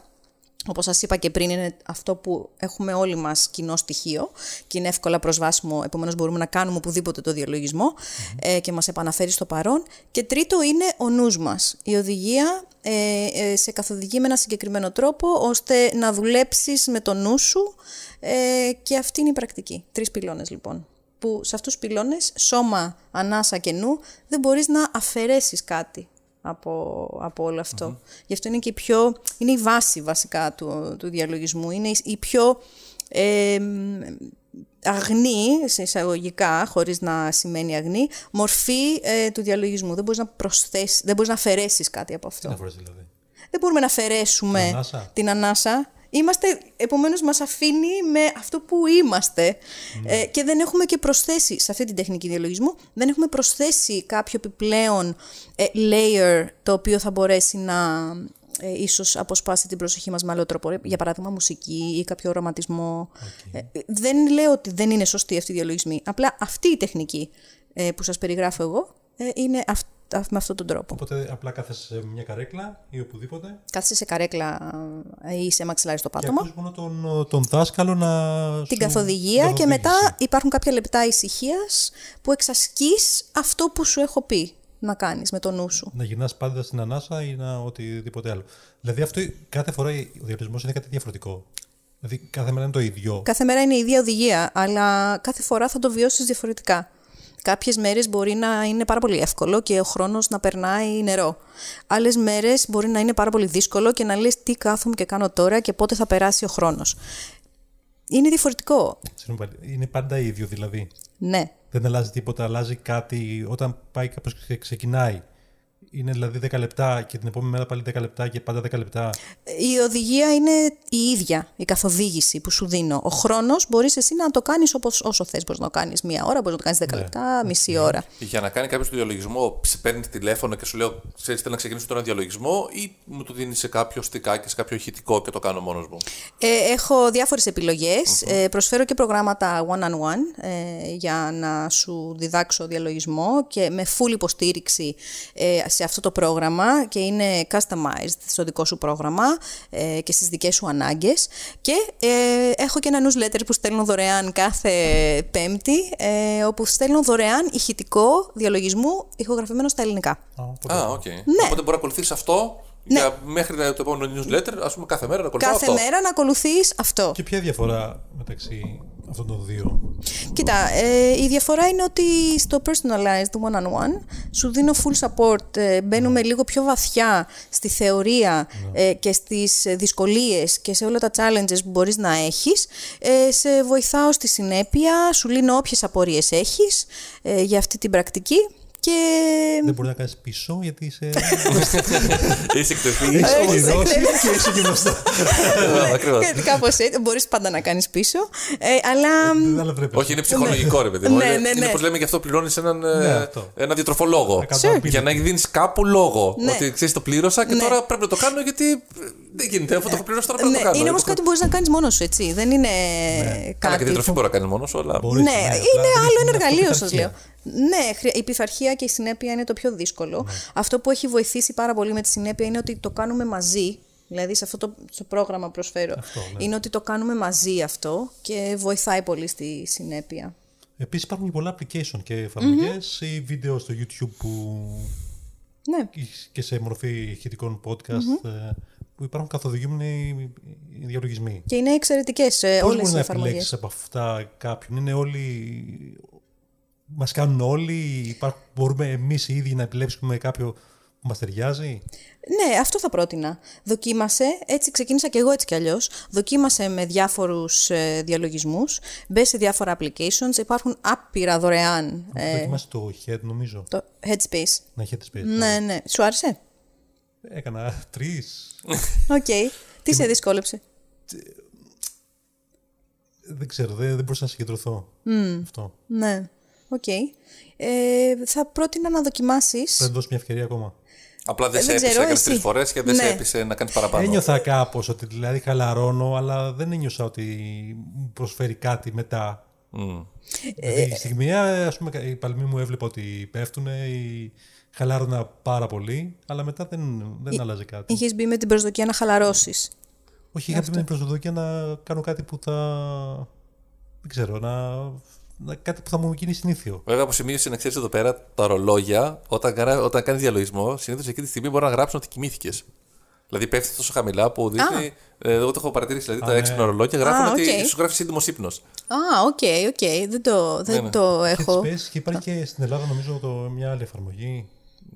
Όπως σας είπα και πριν, είναι αυτό που έχουμε όλοι μας κοινό στοιχείο και είναι εύκολα προσβάσιμο, επομένως μπορούμε να κάνουμε οπουδήποτε το διαλογισμό ε, και μας επαναφέρει στο παρόν. Και τρίτο είναι ο νους μας. Η οδηγία ε, ε, σε καθοδηγεί με ένα συγκεκριμένο τρόπο, ώστε να δουλέψεις με το νου σου ε, και αυτή είναι η πρακτική. Τρεις πυλώνες λοιπόν. Που σε αυτούς τους πυλώνες, σώμα, ανάσα και νου, δεν μπορείς να αφαιρέσεις κάτι από, από όλο Γι' αυτό είναι και η πιο, είναι η βάση βασικά του, του διαλογισμού. Είναι η πιο ε, αγνή, σε εισαγωγικά, χωρίς να σημαίνει αγνή, μορφή ε, του διαλογισμού. Δεν μπορείς να προσθέσεις, δεν μπορείς να αφαιρέσεις κάτι από αυτό. δηλαδή; Δεν μπορούμε να αφαιρέσουμε την ανάσα; Την ανάσα Είμαστε, επομένως μας αφήνει με αυτό που είμαστε ναι. ε, και δεν έχουμε και προσθέσει σε αυτή την τεχνική διαλογισμού, δεν έχουμε προσθέσει κάποιο επιπλέον ε, layer το οποίο θα μπορέσει να ε, ίσως αποσπάσει την προσοχή μας με άλλο τρόπο, για παράδειγμα μουσική ή κάποιο οραματισμό. Ε, δεν λέω ότι δεν είναι σωστή αυτή η διαλογισμή, απλά αυτή η τεχνική ε, που σας περιγράφω εγώ είναι αυτή με αυτόν τον τρόπο. Οπότε απλά κάθεσαι σε μια καρέκλα ή οπουδήποτε. Κάθεσαι σε καρέκλα ή σε μαξιλάρι στο πάτωμα. Και μόνο τον, τον δάσκαλο να. Την καθοδηγία και μετά υπάρχουν κάποια λεπτά ησυχίας που εξασκείς αυτό που σου έχω πει να κάνεις με το νου σου. Να γυρνάς πάντα στην ανάσα ή να οτιδήποτε άλλο. Δηλαδή αυτό κάθε φορά ο διαλυσμός είναι κάτι διαφορετικό. Δηλαδή κάθε μέρα είναι το ίδιο. Κάθε μέρα είναι η ίδια οδηγία, αλλά κάθε φορά θα το βιώσεις διαφορετικά. Κάποιες μέρες μπορεί να είναι πάρα πολύ εύκολο και ο χρόνος να περνάει νερό. Άλλες μέρες μπορεί να είναι πάρα πολύ δύσκολο και να λες τι κάθομαι και κάνω τώρα και πότε θα περάσει ο χρόνος. Είναι διαφορετικό. Είναι πάντα ίδιο δηλαδή. Ναι. Δεν αλλάζει τίποτα, αλλάζει κάτι όταν πάει κάπως και ξεκινάει είναι δηλαδή 10 λεπτά και την επόμενη μέρα πάλι 10 λεπτά και πάντα 10 λεπτά. Η οδηγία είναι η ίδια, η καθοδήγηση που σου δίνω. Ο χρόνος μπορείς εσύ να το κάνεις όσο θες. Μπορείς να το κάνεις μία ώρα, μπορείς να το κάνεις 10 ναι. λεπτά, μισή ναι. ώρα. Για να κάνει κάποιος το διαλογισμό, παίρνει τηλέφωνο και σου λέω: Ξέρεις, θέλω να ξεκινήσω τώρα διαλογισμό, ή μου το δίνεις σε κάποιο στικάκι, σε κάποιο ηχητικό και το κάνω μόνος μου; Ε, έχω διάφορες Ε, προσφέρω και προγράμματα one-on-one ε, για να σου διδάξω διαλογισμό και με full υποστήριξη ε, σε αυτό το πρόγραμμα και είναι customized στο δικό σου πρόγραμμα ε, και στις δικές σου ανάγκες και ε, έχω και ένα newsletter που στέλνω δωρεάν κάθε πέμπτη ε, όπου στέλνω δωρεάν ηχητικό διαλογισμού ηχογραφημένο στα ελληνικά. Α, οκ. Okay. Ναι. Οπότε μπορεί να ακολουθήσει αυτό ναι. για μέχρι το επόμενο newsletter, ας πούμε κάθε μέρα να ακολουθείς αυτό. Κάθε μέρα να ακολουθείς αυτό. Και ποια διαφορά μεταξύ αυτών των δύο. Κοίτα, ε, η διαφορά είναι ότι στο personalized one-on-one σου δίνω full support. Ε, μπαίνουμε λίγο πιο βαθιά στη θεωρία ναι. ε, και στις δυσκολίες και σε όλα τα challenges που μπορείς να έχεις. Ε, σε βοηθάω στη συνέπεια, σου λύνω όποιες απορίες έχεις ε, για αυτή την πρακτική και... Δεν μπορεί να κάνεις πίσω γιατί είσαι. είσαι εκτεθή. Είσαι και είσαι και μπροστά. Κάπως έτσι. Μπορείς πάντα να κάνεις πίσω. Ε, αλλά. Όχι, είναι ψυχολογικό ρε παιδί μου. Ναι, ναι, είναι πώ λέμε γι' αυτό πληρώνεις έναν ε, ένα διατροφολόγο. Για να δίνεις κάπου λόγο. Ότι ξέρεις το πλήρωσα και τώρα πρέπει να το κάνω γιατί Δεν γίνεται, αφού το έχω πληρώσει τώρα πρέπει Ναι, να το κάνω. είναι όμως Εγώ- κάτι που μπορείς να κάνεις μόνος σου, έτσι. Δεν είναι Καλά, και κάτι. διατροφή μπορεί να κάνεις μόνος σου, αλλά. Μπορείς, Ναι, απλά είναι δεν άλλο έχει ένα την εργαλείο, σας αυτοπιθαρχία. λέω. Ναι, χρεια- η πειθαρχία και η συνέπεια είναι το πιο δύσκολο. Αυτό που έχει βοηθήσει πάρα πολύ με τη συνέπεια είναι ότι το κάνουμε μαζί. Δηλαδή, σε αυτό το στο πρόγραμμα που προσφέρω. ναι. Είναι ότι το κάνουμε μαζί αυτό και βοηθάει πολύ στη συνέπεια. Επίσης υπάρχουν και πολλά application και εφαρμογες ή βίντεο στο YouTube που Ναι. και σε μορφή ηχητικών podcast ε, που υπάρχουν καθοδηγούμενοι διαλογισμοί. Και είναι εξαιρετικές Πώς όλες μπορεί οι να εφαρμογές. επιλέξεις από αυτά κάποιον; Είναι όλοι... Μας κάνουν όλοι, υπάρχουν, μπορούμε εμείς οι ίδιοι να επιλέξουμε κάποιο που μας ταιριάζει; Ναι, αυτό θα πρότεινα. Δοκίμασε, έτσι ξεκίνησα και εγώ έτσι κι αλλιώς, δοκίμασε με διάφορους ε, διαλογισμούς, μπε σε διάφορα applications, υπάρχουν άπειρα δωρεάν Ε, ε, Δοκιμάσει το Head νομίζω. το Headspace. Να έχετε σπίτι. Ναι, ναι. Σου άρεσε; Έκανα τρεις. Οκ. Τι σε δυσκόλεψε; δεν ξέρω, δεν, δεν μπορούσα να συγκεντρωθώ. Αυτό. Ναι. Οκ. Ε, θα πρότεινα να δοκιμάσεις. Πρέπει να δώσει μια ευκαιρία ακόμα. Απλά δεν Ε, σε δεν έπεισε, ξέρω, έκανες εσύ. τρεις φορές και δεν σε Ναι. έπεισε να κάνεις παραπάνω. Ένιωθα κάπως ότι δηλαδή χαλαρώνω, αλλά δεν ένιωσα ότι μου προσφέρει κάτι μετά. Μμ. Δηλαδή, στη στιγμιαία, ας πούμε, οι παλμοί μου έβλεπα ότι πέφτουν ή χαλάρωνα πάρα πολύ, αλλά μετά δεν, δεν άλλαζε κάτι. Είχες μπει με την προσδοκία να χαλαρώσεις. Όχι, είχα την προσδοκία να κάνω κάτι που θα. Δεν ξέρω, να, να, κάτι που θα μου γίνει συνήθειο. Βέβαια, υποσημείωση να ξέρεις εδώ πέρα τα ρολόγια, όταν, γρα- όταν κάνεις διαλογισμό, συνήθως εκείνη τη στιγμή μπορεί να γράψουν ότι κοιμήθηκες. Δηλαδή πέφτει τόσο χαμηλά που δείχνει. Ε, εγώ το έχω παρατηρήσει. Δηλαδή τα ναι. έξυπνα ρολόγια γράφουν Α, ότι οκ. σου γράφει σύντομος ύπνος. Α, οκ, οκ. Δεν το, δεν ναι. το έχω. Headspace και υπάρχει και στην Ελλάδα νομίζω το, μια άλλη εφαρμογή.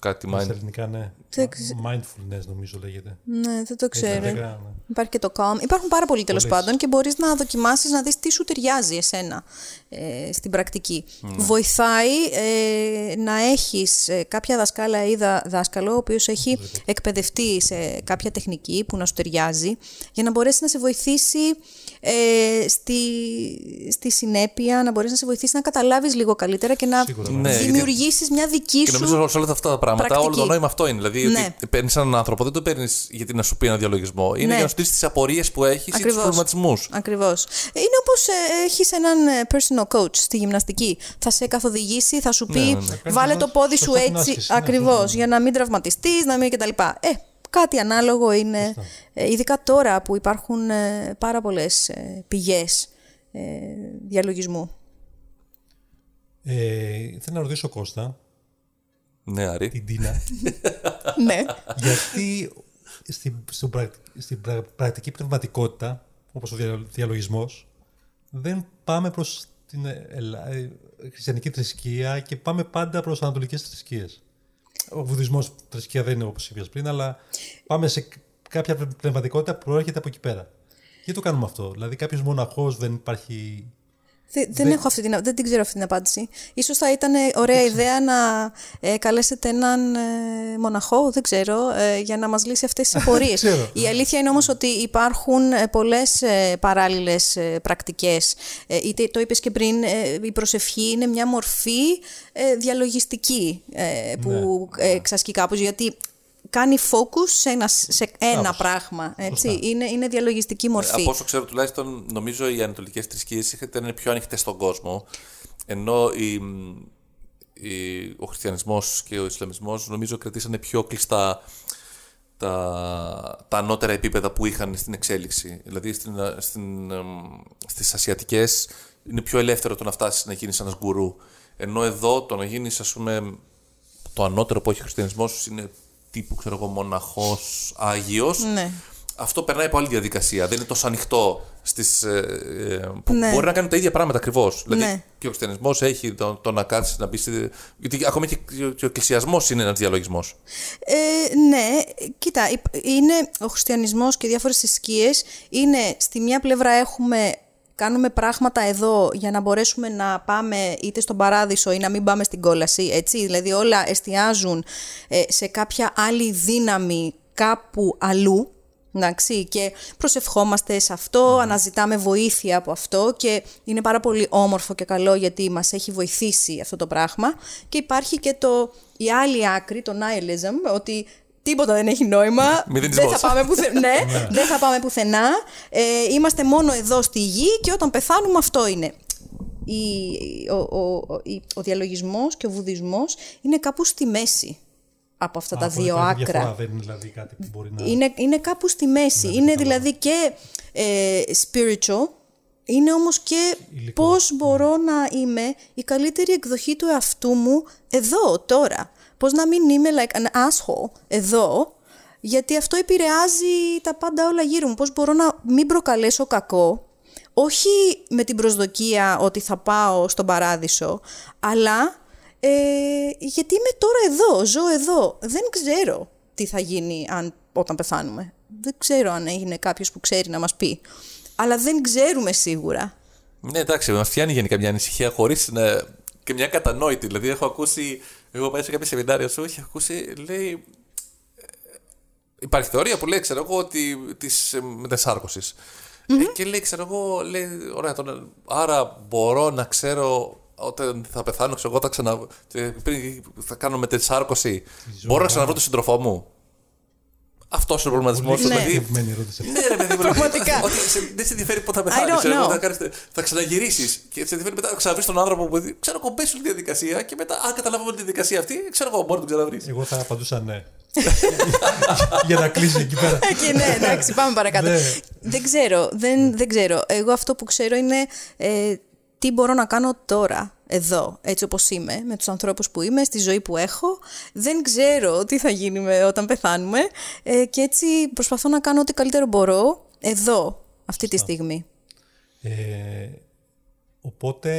Κάτι Στα mind. ελληνικά, ναι. Δεν Mindfulness νομίζω λέγεται. Ναι, δεν το ξέρω. Έτσι, ναι. Υπάρχει και το Calm. Υπάρχουν πάρα πολλοί τέλος Πολλές. πάντων και μπορείς να δοκιμάσεις να δεις τι σου ταιριάζει εσένα ε, στην πρακτική. Ναι. Βοηθάει ε, να έχεις κάποια δασκάλα ή δα, δάσκαλο, ο οποίος έχει εκπαιδευτεί σε κάποια τεχνική που να σου ταιριάζει, για να μπορέσει να σε βοηθήσει ε, στη, στη συνέπεια, να μπορέσει να σε βοηθήσει να καταλάβεις λίγο καλύτερα και να Σίγουρα, ναι. Ναι, δημιουργήσεις μια δική Και σου. νομίζω σε όλα αυτά τα πράγματα πρακτική. όλο το νόημα αυτό είναι. Δηλαδή Ναι. ότι παίρνεις έναν άνθρωπο, δεν το παίρνεις γιατί να σου πει ένα διαλογισμό. Είναι Ναι. για να σου στήσει τις απορίες που έχεις ή τους Ακριβώς. προβληματισμούς. Ακριβώς. Είναι όπως ε, έχεις έναν ε, personal coach στη γυμναστική. Θα σε καθοδηγήσει, θα σου πει ναι, ναι. βάλε Κάνεις το πόδι σου σωστά την έτσι. άσκηση, ναι, Ακριβώς. αυτό, ναι. Για να μην τραυματιστείς, να μην κτλ. Ε, κάτι ανάλογο είναι. Ε, ειδικά τώρα που υπάρχουν ε, πάρα πολλές ε, πηγές ε, διαλογισμού. Ε, θέλω να ρωτήσω Κώστα, Ναι, Άρη. την Τίνα, ναι. γιατί στην, στον πρακ- στην πρα- πρακτική πνευματικότητα, όπως ο δια- διαλογισμός, δεν πάμε προς την ε, ελα- ε, χριστιανική θρησκεία και πάμε πάντα προς ανατολικές θρησκείες. Ο βουδισμός θρησκεία δεν είναι όπως είπες πριν, αλλά πάμε σε κάποια πνευματικότητα που προέρχεται από εκεί πέρα. Γιατί το κάνουμε αυτό, δηλαδή κάποιος μοναχός δεν υπάρχει... Δεν, δεν, έχω αυτή την, δεν την ξέρω αυτή την απάντηση. Ίσως θα ήταν ωραία ιδέα να ε, καλέσετε έναν ε, μοναχό, δεν ξέρω, ε, για να μας λύσει αυτές τις απορίες. ξέρω. Η αλήθεια είναι όμως ότι υπάρχουν ε, πολλές ε, παράλληλες ε, πρακτικές. Ε, είτε το είπες και πριν, ε, η προσευχή είναι μια μορφή ε, διαλογιστική ε, που ε, εξασκεί κάπως, γιατί κάνει focus σε ένα, σε ένα Μπράβο. πράγμα. Έτσι. Σωστά. Είναι, είναι διαλογιστική μορφή. Από όσο ξέρω, τουλάχιστον νομίζω οι ανατολικές θρησκείες ήταν πιο ανοιχτές στον κόσμο. Ενώ η, η, ο χριστιανισμός και ο Ισλαμισμός νομίζω κρατήσανε πιο κλειστά τα, τα ανώτερα επίπεδα που είχαν στην εξέλιξη. Δηλαδή στην, στην, εμ, στις ασιατικές είναι πιο ελεύθερο το να φτάσεις να γίνεις ένας γκουρού. Ενώ εδώ το να γίνεις ας πούμε το ανώτερο που έχει ο χριστιανισμός είναι τύπου ξέρω εγώ μοναχός, άγιος. Ναι. Αυτό περνάει από άλλη διαδικασία. Δεν είναι τόσο ανοιχτό στις, ε, ε, που Ναι. μπορεί να κάνουν τα ίδια πράγματα ακριβώς. Δηλαδή Ναι. και ο χριστιανισμός έχει το, το να κάτσει να μπει. στη- Γιατί ακόμα και, και ο εκκλησιασμός είναι ένας διαλογισμός. Ε, ναι, κοίτα, υπ- είναι ο χριστιανισμός και διάφορες θρησκείες είναι στη μια πλευρά έχουμε κάνουμε πράγματα εδώ για να μπορέσουμε να πάμε είτε στον παράδεισο ή να μην πάμε στην κόλαση, έτσι, δηλαδή όλα εστιάζουν ε, σε κάποια άλλη δύναμη κάπου αλλού, Εντάξει, και προσευχόμαστε σε αυτό, αναζητάμε βοήθεια από αυτό και είναι πάρα πολύ όμορφο και καλό γιατί μας έχει βοηθήσει αυτό το πράγμα. Και υπάρχει και το, η άλλη άκρη, το nihilism, ότι τίποτα δεν έχει νόημα. δεν Μηδενισμός. θα πάμε πουθενά. ναι, δεν θα πάμε πουθενά. Ε, είμαστε μόνο εδώ στη γη και όταν πεθάνουμε αυτό είναι. Η, ο, ο, ο, η- ο διαλογισμός και ο βουδισμός είναι κάπου στη μέση από αυτά τα Α, δύο υπάρχει άκρα. διαφορά, δεν είναι δηλαδή κάτι που μπορεί να. Είναι, είναι κάπου στη μέση. είναι δηλαδή και ε, spiritual, είναι όμως και Υλικό. πώς μπορώ να είμαι η καλύτερη εκδοχή του εαυτού μου εδώ, τώρα. Πώς να μην είμαι like an asshole εδώ, γιατί αυτό επηρεάζει τα πάντα όλα γύρω μου. Πώς μπορώ να μην προκαλέσω κακό, όχι με την προσδοκία ότι θα πάω στον παράδεισο, αλλά ε, γιατί είμαι τώρα εδώ, ζω εδώ. Δεν ξέρω τι θα γίνει αν, όταν πεθάνουμε. Δεν ξέρω αν έγινε κάποιος που ξέρει να μας πει. Αλλά δεν ξέρουμε σίγουρα. Ναι, εντάξει, μας φτιάνει γενικά μια ανησυχία χωρίς να. και μια κατανόητη. Δηλαδή, έχω ακούσει. Εγώ πάει σε κάποια σεμινάρια σου, έχω ακούσει, λέει. ε, Υπάρχει θεωρία που λέει, ξέρω εγώ, ότι της μετεσάρκωσης. Ε, και λέει, ξέρω εγώ, λέει, ωραία, τώρα, άρα μπορώ να ξέρω όταν θα πεθάνω, ξέρω εγώ, θα, ξανα, ε, πριν θα κάνω μετεσάρκωση, μπορώ να ξαναβρω τον σύντροφό μου; Αυτός είναι ο προβληματισμός. Πολύ Ναι. στοχευμένη ερώτηση αυτή. Ναι, ρε παιδί μου. Πραγματικά. Ότι σε- δεν σε ενδιαφέρει πότε θα I πεθάνεις. don't Ξέρω, εγώ, know. θα, κάνεις, θα ξαναγυρίσεις και σε ενδιαφέρει μετά να ξαναβρεις τον άνθρωπο που. Ξέρω εγώ, μπες όλη τη διαδικασία και μετά, αν καταλάβαμε τη διαδικασία αυτή, ξέρω εγώ, μπορεί να τον ξαναβρεις. Εγώ θα απαντούσα ναι. Για να κλείσει εκεί πέρα. Εκεί ναι, εντάξει, πάμε παρακάτω. Ναι. δεν ξέρω, δεν, δεν ξέρω. Εγώ αυτό που ξέρω είναι ε, τι μπορώ να κάνω τώρα, εδώ, έτσι όπως είμαι, με τους ανθρώπους που είμαι, στη ζωή που έχω. Δεν ξέρω τι θα γίνει με, όταν πεθάνουμε ε, και έτσι προσπαθώ να κάνω ό,τι καλύτερο μπορώ, εδώ, αυτή τη στιγμή. Ε, οπότε,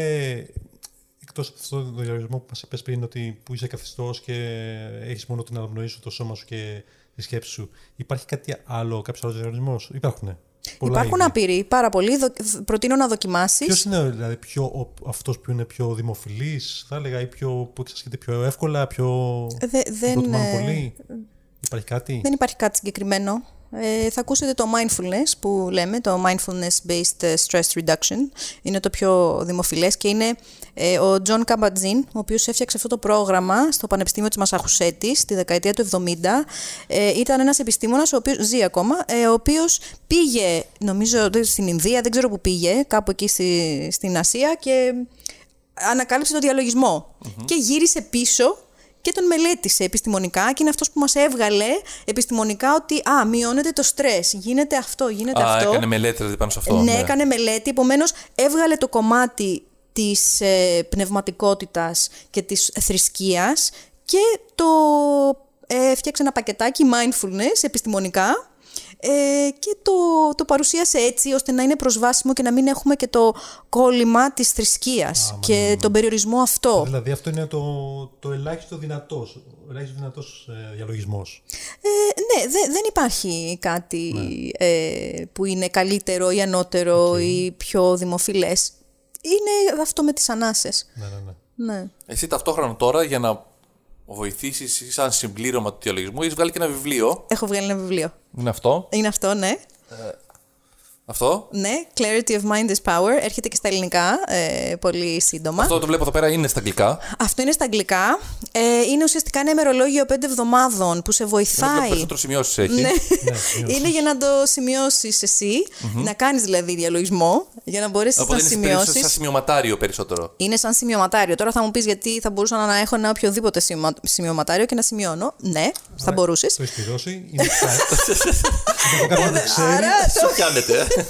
εκτός από αυτό το διαλογισμό που μας είπες πριν, ότι που είσαι καθιστός και έχεις μόνο την αναπνοή σου, το σώμα σου και τη σκέψη σου, υπάρχει κάτι άλλο, κάποιος άλλος διαλογισμός, υπάρχουνε. Πολλά Υπάρχουν είδη. απειροί, πάρα πολλοί. Δο- προτείνω να δοκιμάσεις. Ποιος είναι δηλαδή πιο, ο, αυτός που είναι πιο δημοφιλής, θα έλεγα, ή πιο, που εξασκείται πιο εύκολα, πιο... Δε- που δεν, προτιμάνε ε, πολύ; Υπάρχει κάτι; Δεν υπάρχει κάτι συγκεκριμένο. Ε, θα ακούσετε το mindfulness που λέμε, το mindfulness-based ε, stress reduction. Είναι το πιο δημοφιλές και είναι ε, ο John Kabat-Zinn, ο οποίος έφτιαξε αυτό το πρόγραμμα στο Πανεπιστήμιο της Μασαχουσέτης τη δεκαετία του 70. Ε, ήταν ένας επιστήμονας, ο οποίος ζει ακόμα, ε, ο οποίος πήγε, νομίζω στην Ινδία, δεν ξέρω που πήγε, κάπου εκεί στη, στην Ασία και ανακάλυψε το διαλογισμο και γύρισε πίσω και τον μελέτησε επιστημονικά και είναι αυτός που μας έβγαλε επιστημονικά ότι α, μειώνεται το στρες, γίνεται αυτό, γίνεται Α, αυτό. έκανε μελέτη δηλαδή πάνω σε αυτό. ναι, έκανε μελέτη, επομένως έβγαλε το κομμάτι της ε, πνευματικότητας και της θρησκείας και το ε, φτιάξε ένα πακετάκι mindfulness επιστημονικά ε, και το, το παρουσίασε έτσι ώστε να είναι προσβάσιμο και να μην έχουμε και το κόλλημα της θρησκείας και τον περιορισμό αυτό. Δηλαδή αυτό είναι το, το ελάχιστο δυνατός, ο ελάχιστος δυνατός ε, διαλογισμός. Ε, ναι, δε- δεν υπάρχει κάτι ε, που είναι καλύτερο ή ανώτερο ή πιο δημοφιλές. Είναι αυτό με τις ανάσες. Ναι, ναι, ναι. Ναι. Εσύ ταυτόχρονα τώρα για να βοηθήσεις σαν συμπλήρωμα του διαλογισμού, έχεις βγάλει και ένα βιβλίο. Έχω βγάλει ένα βιβλίο. Είναι αυτό; Είναι αυτό, ναι. Αυτό; Ναι, Clarity of Mind is Power. Έρχεται και στα ελληνικά ε, πολύ σύντομα. Αυτό το βλέπω εδώ πέρα είναι στα αγγλικά. Αυτό είναι στα αγγλικά. Ε, είναι ουσιαστικά ένα ημερολόγιο πέντε εβδομάδων που σε Βλέπω βοηθάει. περισσότερο σημειώσεις έχει. Ναι. σημειώσεις. είναι για να το σημειώσεις εσύ, να κάνεις δηλαδή διαλογισμό, για να μπορέσεις Οπότε να είναι περισσότερο σημειώσεις. σαν σημειωματάριο περισσότερο. Είναι σαν σημειωματάριο. Τώρα θα μου πεις γιατί θα μπορούσα να έχω ένα οποιοδήποτε σημειωμα- σημειωματάριο και να σημειώνω. Ναι, θα μπορούσες. Το έχεις πληρώσει, είναι κάτι που το ξέρεις Άρα Σου πιάνετε. Ε.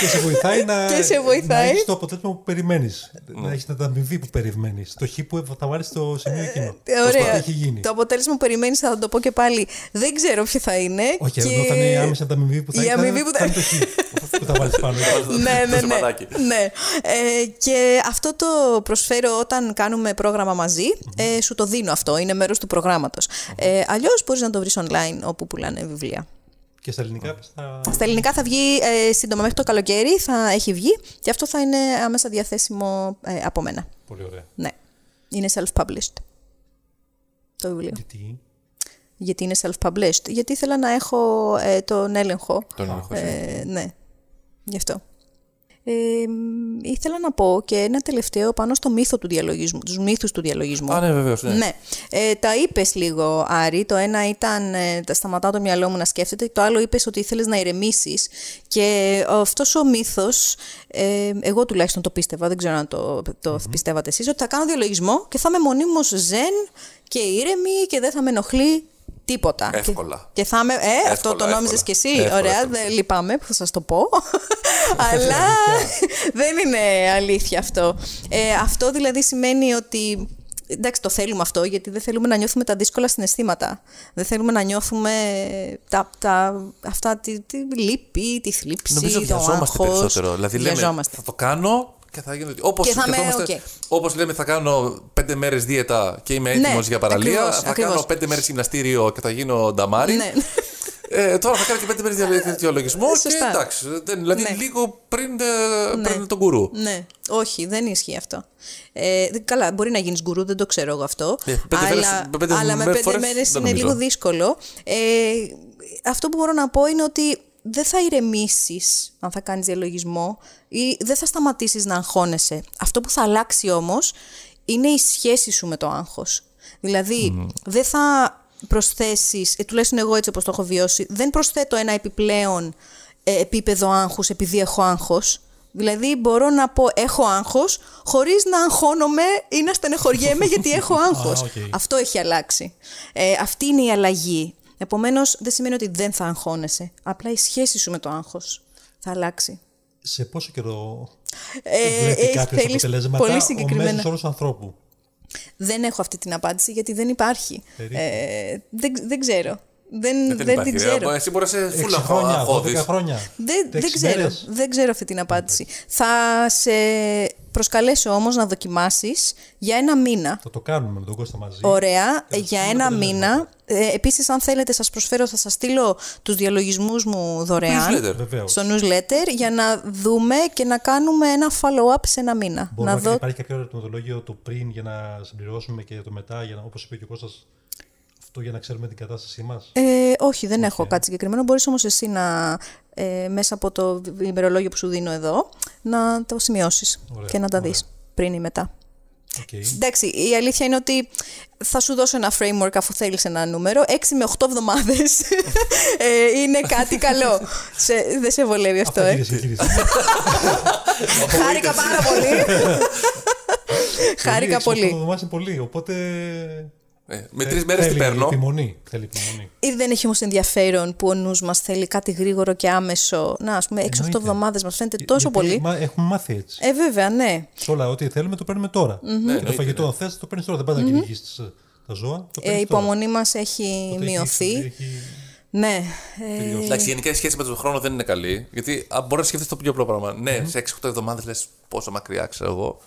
και σε βοηθάει να, Και σε βοηθάει. να έχεις το αποτέλεσμα που περιμένεις. Να έχεις την ανταμοιβή που περιμένεις. Το χ που θα βάλεις στο σημείο εκείνο. Ε, Πώς Ωραία. το έχει γίνει. Το αποτέλεσμα που περιμένεις θα το πω και πάλι. Δεν ξέρω ποιο θα είναι. Όχι, και... εδώ θα είναι η άμεση ανταμοιβή που θα, Η θα- αμοιβή που θα- θα είναι το χ που θα βάλεις πάνω. ναι, ναι, ναι. σημαδάκι. ναι. Ε, και αυτό το προσφέρω όταν κάνουμε πρόγραμμα μαζί. Ε, σου το δίνω αυτό. Είναι μέρος του προγράμματος. Ε, Αλλιώς μπορείς να το βρεις online όπου πουλάνε βιβλία. Και στα ελληνικά πες θα... Στα ελληνικά θα βγει ε, σύντομα μέχρι το καλοκαίρι, θα έχει βγει και αυτό θα είναι άμεσα διαθέσιμο ε, από μένα. Πολύ ωραία. Ναι. Είναι self-published το βιβλίο. Γιατί; Γιατί είναι self-published. Γιατί ήθελα να έχω ε, τον έλεγχο. Τον έλεγχο, Ε, ναι. Γι' αυτό. Ε, ήθελα να πω και ένα τελευταίο πάνω στο μύθο του διαλογισμού, τους μύθους του διαλογισμού. Α, ναι, βεβαίως, ναι. ναι. Ε, τα είπες λίγο, Άρη. Το ένα ήταν ε, τα σταματάω το μυαλό μου να σκέφτεται. Το άλλο είπες ότι ήθελες να ηρεμήσεις. Και αυτός ο μύθος, ε, εγώ τουλάχιστον το πίστευα, δεν ξέρω αν το, το πιστεύατε εσείς, ότι θα κάνω διαλογισμό και θα είμαι μονίμως ζεν και ήρεμη και δεν θα με ενοχλεί τίποτα. Εύκολα. Και, και θα είμαι. Ε, αυτό το νόμιζες κι εσύ. Ωραία, δεν λυπάμαι που θα σας το πω. Αλλά δεν είναι αλήθεια αυτό. Ε, αυτό δηλαδή σημαίνει ότι. Εντάξει, το θέλουμε αυτό, γιατί δεν θέλουμε να νιώθουμε τα δύσκολα συναισθήματα. Δεν θέλουμε να νιώθουμε τα, τα, αυτά, τη, τη λύπη, τη θλίψη, Νομίζω το άγχος. περισσότερο. Δηλαδή λέμε, θα το κάνω και θα γίνει. Όπως okay. όπως λέμε, θα κάνω πέντε μέρες δίαιτα και είμαι έτοιμος ναι, για παραλία. Ακριβώς, θα ακριβώς. κάνω πέντε μέρες γυμναστήριο και θα γίνω νταμάρι. Ναι. Ε, τώρα θα κάνω και πέντε μέρες διαλογισμό και Σωστά. εντάξει. Δεν, δηλαδή Ναι. λίγο πριν, ε, πριν τον γκουρού. Ναι, όχι, δεν ισχύει αυτό. Ε, δε- καλά, μπορεί να γίνεις γκουρού, δεν το ξέρω εγώ αυτό. Ε, πέντε αλλά, μέρες- πέντε αλλά με μέρες πέντε φορές μέρες δεν είναι νομίζω. λίγο δύσκολο. Ε, αυτό που μπορώ να πω είναι ότι δεν θα ηρεμήσεις αν θα κάνεις διαλογισμό ή δεν θα σταματήσεις να αγχώνεσαι. Αυτό που θα αλλάξει όμως είναι η σχέση σου με το άγχος. Δηλαδή, δεν θα προσθέσεις, ε, τουλάχιστον εγώ έτσι όπως το έχω βιώσει, δεν προσθέτω ένα επιπλέον ε, επίπεδο άγχους επειδή έχω άγχος. Δηλαδή μπορώ να πω έχω άγχος χωρίς να αγχώνομαι ή να στενεχωριέμαι γιατί έχω άγχος. οκ. Αυτό έχει αλλάξει. Ε, αυτή είναι η αλλαγή. Επομένως δεν σημαίνει ότι δεν θα αγχώνεσαι. Απλά η σχέση σου με το άγχος θα αλλάξει. Σε πόσο καιρό Ε, βλέπει ε, κάποιος θέλεις αποτελέσματα πολύ ο συγκεκριμένα. μέσος όρος ανθρώπου; Δεν έχω αυτή την απάντηση γιατί δεν υπάρχει. Περίπου. Ε, δεν, δεν ξέρω. Δεν, Δεν, δεν, υπάρχει. την ρε. ξέρω. Εσύ μπορεί να είσαι Έξι φούλα χρόνια, αγχώδης. 12 χρόνια. Δεν, δεν, έξι ξέρω, μέρες. δεν ξέρω αυτή την απάντηση. Θα σε προσκαλέσω όμως να δοκιμάσεις για ένα μήνα. Θα το κάνουμε με τον Κώστα μαζί. Ωραία, Και θα για στείλουμε ένα αποτελέσματα. μήνα. Ε, επίσης, αν θέλετε, σας προσφέρω, θα σας στείλω τους διαλογισμούς μου δωρεάν Newsletter. Βεβαίως. στο newsletter για να δούμε και να κάνουμε ένα follow-up σε ένα μήνα. Μπορούμε να να δω υπάρχει κάποιο ερωτηματολόγιο το πριν για να συμπληρώσουμε και το μετά, για να, όπως είπε και ο Κώστας, αυτό για να ξέρουμε την κατάστασή μας; Ε, όχι, δεν έχω κάτι συγκεκριμένο. Μπορείς όμως εσύ να, ε, μέσα από το ημερολόγιο που σου δίνω εδώ, να το σημειώσεις Ωραία, και να τα ωραία. δεις πριν ή μετά. Οκ. Εντάξει, η αλήθεια είναι ότι θα σου δώσω ένα framework αφού θέλεις ένα νούμερο. 6 με 8 εβδομάδες ε, είναι κάτι καλό. σε, δεν σε βολεύει αυτό, Αυτά ε; γύρισε, γύρισε. Χάρηκα πάρα πολύ. Χάρηκα Αυτό πολύ. εβδομάδες είναι πολύ, οπότε... Ε, με τρεις μέρες τι θέλει παίρνω. Επιμονή. Θέλει επιμονή. Ή δεν έχει όμως ενδιαφέρον που ο νους μας θέλει κάτι γρήγορο και άμεσο. Να, ας πούμε, 6-8 Εννοείται. εβδομάδες μας φαίνεται τόσο Γιατί πολύ. μα- έχουμε μάθει έτσι. Ε, βέβαια, ναι. Σε όλα ό,τι θέλουμε το παίρνουμε τώρα. Και το εννοείται, φαγητό, αν θες, το παίρνεις τώρα. Δεν πάει να κυνηγήσεις ε, τα ζώα. Το Ε, η παίρνεις τώρα. υπομονή μας έχει Οπότε μειωθεί. έχει- έχει- Ναι. Ε, τελειώσει. Εντάξει, γενικά η σχέση με τον χρόνο δεν είναι καλή. Γιατί α, μπορείς να σκεφτείς το πιο απλό πράγμα. Ναι, σε 6-8 εβδομάδες λες πόσο μακριά ξέρω εγώ.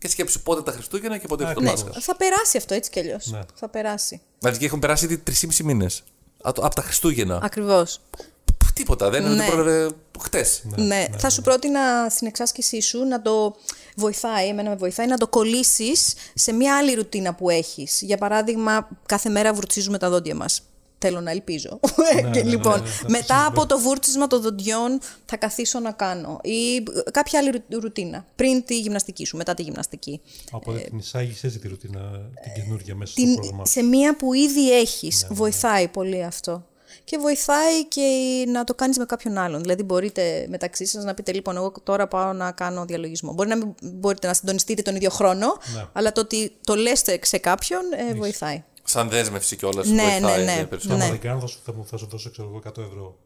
Και σκέψου πότε τα Χριστούγεννα και πότε το Ακριβώς. Πάσχα. θα περάσει αυτό έτσι κι αλλιώς. Ναι. Θα περάσει. Δηλαδή και έχουν περάσει ήδη 3,5 μήνες. Από τα Χριστούγεννα. Ακριβώς. Π, Τίποτα, δεν Ναι. είναι πρόλαβε χτες. Ναι, θα σου πρότεινα στην εξάσκησή σου να το βοηθάει, εμένα με βοηθάει, να το κολλήσεις σε μια άλλη ρουτίνα που έχεις. Για παράδειγμα, κάθε μέρα βουρτσίζουμε τα δόντια μας. Θέλω να ελπίζω. και ναι, λοιπόν, ναι, ναι, θα μετά από το βούρτσισμα των δοντιών θα καθίσω να κάνω. Ή κάποια άλλη ρουτ- ρουτίνα. Πριν τη γυμναστική σου, μετά τη γυμναστική. Οπότε την εισάγεις έτσι τη ρουτίνα, την καινούργια μέσα στο Την, πρόγραμμα. σε μία που ήδη έχεις. Ναι, Βοηθάει πολύ αυτό. Και βοηθάει και να το κάνεις με κάποιον άλλον. Δηλαδή μπορείτε μεταξύ σας να πείτε λοιπόν εγώ τώρα πάω να κάνω διαλογισμό. Μπορεί να μην μπορείτε να συντονιστείτε τον ίδιο χρόνο, Ναι. αλλά το ότι το λέστε σε κάποιον ε, βοηθάει. Σαν δέσμευση κιόλας. Ναι, βοηθάει ναι, ε, ναι. περισσότερο. Αν Ναι. δεν κάνω, θα σου, θα, μου- θα σου δώσω ξέρω, εγώ 100 ευρώ.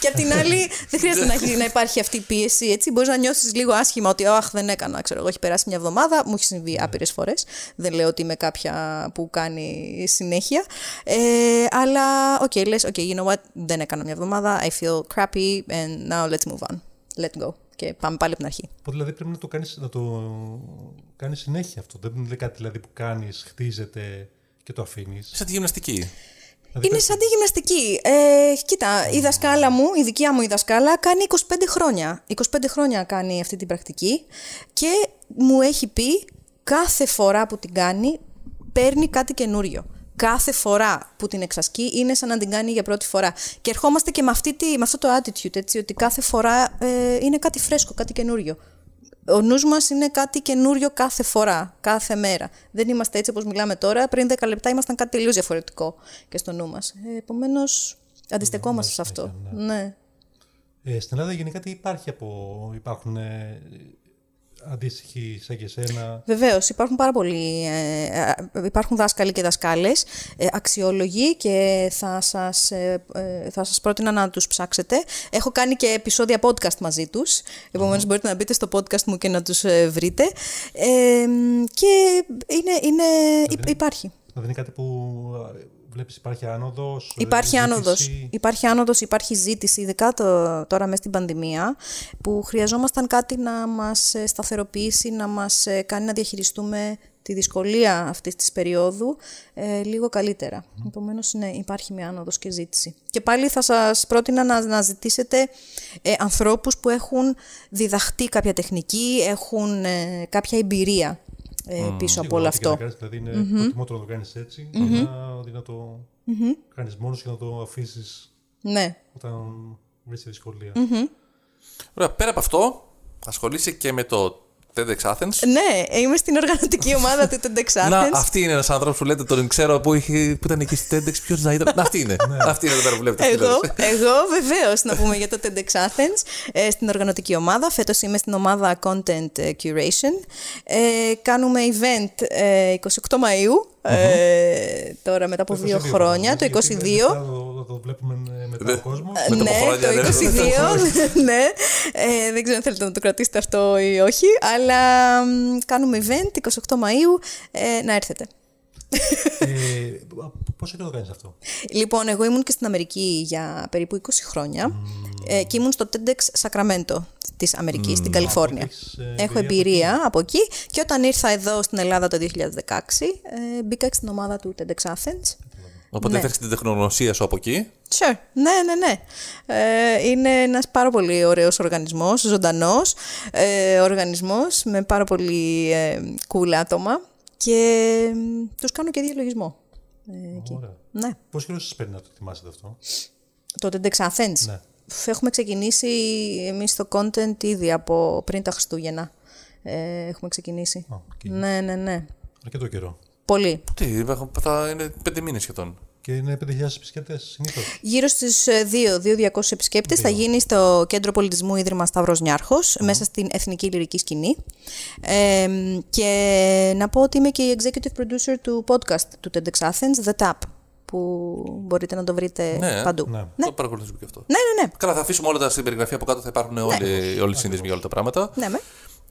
και απ' την άλλη δεν χρειάζεται να, έχει- να υπάρχει αυτή η πίεση. Έτσι. Μπορείς να νιώσεις λίγο άσχημα ότι αχ δεν έκανα, ξέρω εγώ, έχει περάσει μια εβδομάδα, μου έχει συμβεί άπειρες φορές. Δεν λέω ότι είμαι κάποια που κάνει συνέχεια. Ε, αλλά, οκ, okay, λες, okay, you know what, δεν έκανα μια εβδομάδα, I feel crappy and now let's move on. Let go. Και πάμε πάλι από την αρχή. Οπότε δηλαδή πρέπει να το κάνεις, να το κάνεις συνέχεια αυτό. Δεν είναι κάτι δηλαδή, που κάνεις, χτίζεται και το αφήνεις. Σαν τη γυμναστική. Δηλαδή, Είναι σαν τη γυμναστική. Ε, κοίτα, η δασκάλα μου, η δικιά μου η δασκάλα, κάνει 25 χρόνια. 25 χρόνια κάνει αυτή την πρακτική και μου έχει πει κάθε φορά που την κάνει παίρνει κάτι καινούριο. Κάθε φορά που την εξασκεί είναι σαν να την κάνει για πρώτη φορά. Και ερχόμαστε και με, αυτή τη, με αυτό το attitude, έτσι, ότι κάθε φορά ε, είναι κάτι φρέσκο, κάτι καινούριο. Ο νους μας είναι κάτι καινούριο κάθε φορά, κάθε μέρα. Δεν είμαστε έτσι όπως μιλάμε τώρα. Πριν 10 λεπτά ήμασταν κάτι τελείως διαφορετικό και στο νου μας. Ε, επομένως, αντιστεκόμαστε σε αυτό. Ναι. Ε, στην Ελλάδα γενικά τι υπάρχει από... Υπάρχουν ε, αντίστοιχοι σαν και εσένα. Βεβαίως, υπάρχουν πάρα πολλοί. Ε, ε, υπάρχουν δάσκαλοι και δασκάλες, ε, αξιόλογοι και θα σας ε, ε, θα σας πρότεινα να τους ψάξετε. Έχω κάνει και επεισόδια podcast μαζί τους. Επομένως, μπορείτε να μπείτε στο podcast μου και να τους βρείτε. Ε, και είναι, είναι, υπάρχει. Δηλαδή είναι κάτι που βλέπεις υπάρχει άνοδος. Υπάρχει ζήτηση; άνοδος. Υπάρχει άνοδος, υπάρχει ζήτηση, ειδικά το, τώρα μέσα στην πανδημία, που χρειαζόμασταν κάτι να μας ε, σταθεροποιήσει, να μας ε, κάνει να διαχειριστούμε τη δυσκολία αυτής της περίοδου ε, λίγο καλύτερα. Mm. Επομένως, ναι, υπάρχει μια άνοδος και ζήτηση. Και πάλι θα σας πρότεινα να, να ζητήσετε ε, ανθρώπους που έχουν διδαχτεί κάποια τεχνική, έχουν ε, κάποια εμπειρία ε, πίσω από όλο αυτό. Κάνεις, δηλαδή είναι mm-hmm. προτιμότερο να το κάνεις έτσι, mm-hmm. αντί να το mm-hmm. κάνεις μόνος και να το αφήσεις ναι. όταν βρεις τη δυσκολία. Ωραία, πέρα από αυτό, ασχολείσαι και με το TEDx Athens. Ναι, είμαι στην οργανωτική ομάδα του TEDx Athens. Να, αυτή είναι ένας άνθρωπος που λέτε τον ξέρω που, είχε, που ήταν εκεί στη TEDx. Ποιος να ήταν. Να, αυτή είναι. αυτή είναι εδώ πέρα που βλέπετε. Εγώ, εγώ βεβαίως να πούμε για το TEDx Athens ε, στην οργανωτική ομάδα. Φέτος είμαι στην ομάδα Content Curation. Ε, κάνουμε event ε, 28 Μαΐου ε, τώρα μετά από δύο χρόνια, το 22. Θα το βλέπουμε μετά τον κόσμο. ναι, το 22. ναι, ε, δεν ξέρω αν θέλετε να το κρατήσετε αυτό ή όχι, αλλά κάνουμε event 28 Μαΐου, ε, να έρθετε. ε, πόσο καιρό το κάνεις αυτό; Λοιπόν, εγώ ήμουν και στην Αμερική για περίπου 20 χρόνια ε, και ήμουν στο TEDx Sacramento της Αμερικής, στην Καλιφόρνια. ε, Έχω εμπειρία από εκεί και όταν ήρθα εδώ στην Ελλάδα το 2016 ε, μπήκα στην ομάδα του TEDx Athens. Οπότε Ναι. έφερε την τεχνογνωσία σου από εκεί. Sure. Ναι, ναι, ναι. Ε, είναι ένας πάρα πολύ ωραίος οργανισμός, ζωντανός ε, οργανισμός με πάρα πολύ ε, cool άτομα και ε, τους κάνω και διαλογισμό. Ε, εκεί. Ωραία. Ναι. Πόσο καιρό σας παίρνει να το ετοιμάσετε αυτό; Το TEDx Athens. Ναι. Φ, Έχουμε ξεκινήσει εμείς το content ήδη από πριν τα Χριστούγεννα. Ε, έχουμε ξεκινήσει. Α, οκ. Ναι, ναι, ναι. Αρκετό καιρό. Πολύ. Τι, έχω- θα είναι πέντε μήνες σχεδόν. Και είναι 5.000 επισκέπτες συνήθως. Γύρω στις ε, 2-200 επισκέπτες θα γίνει στο Κέντρο Πολιτισμού Ίδρυμα Σταύρος Νιάρχος, μέσα στην Εθνική Λυρική Σκηνή. Ε, και να πω ότι είμαι και η executive producer του podcast του TEDx Athens, The Tap, που μπορείτε να το βρείτε Ναι, παντού. ναι. Το παρακολουθήσουμε και αυτό. ναι, ναι. ναι. Καλά, θα αφήσουμε όλα τα στην περιγραφή από κάτω, θα υπάρχουν όλοι, όλοι οι σύνδεσμοι για όλα τα πράγματα. ναι με.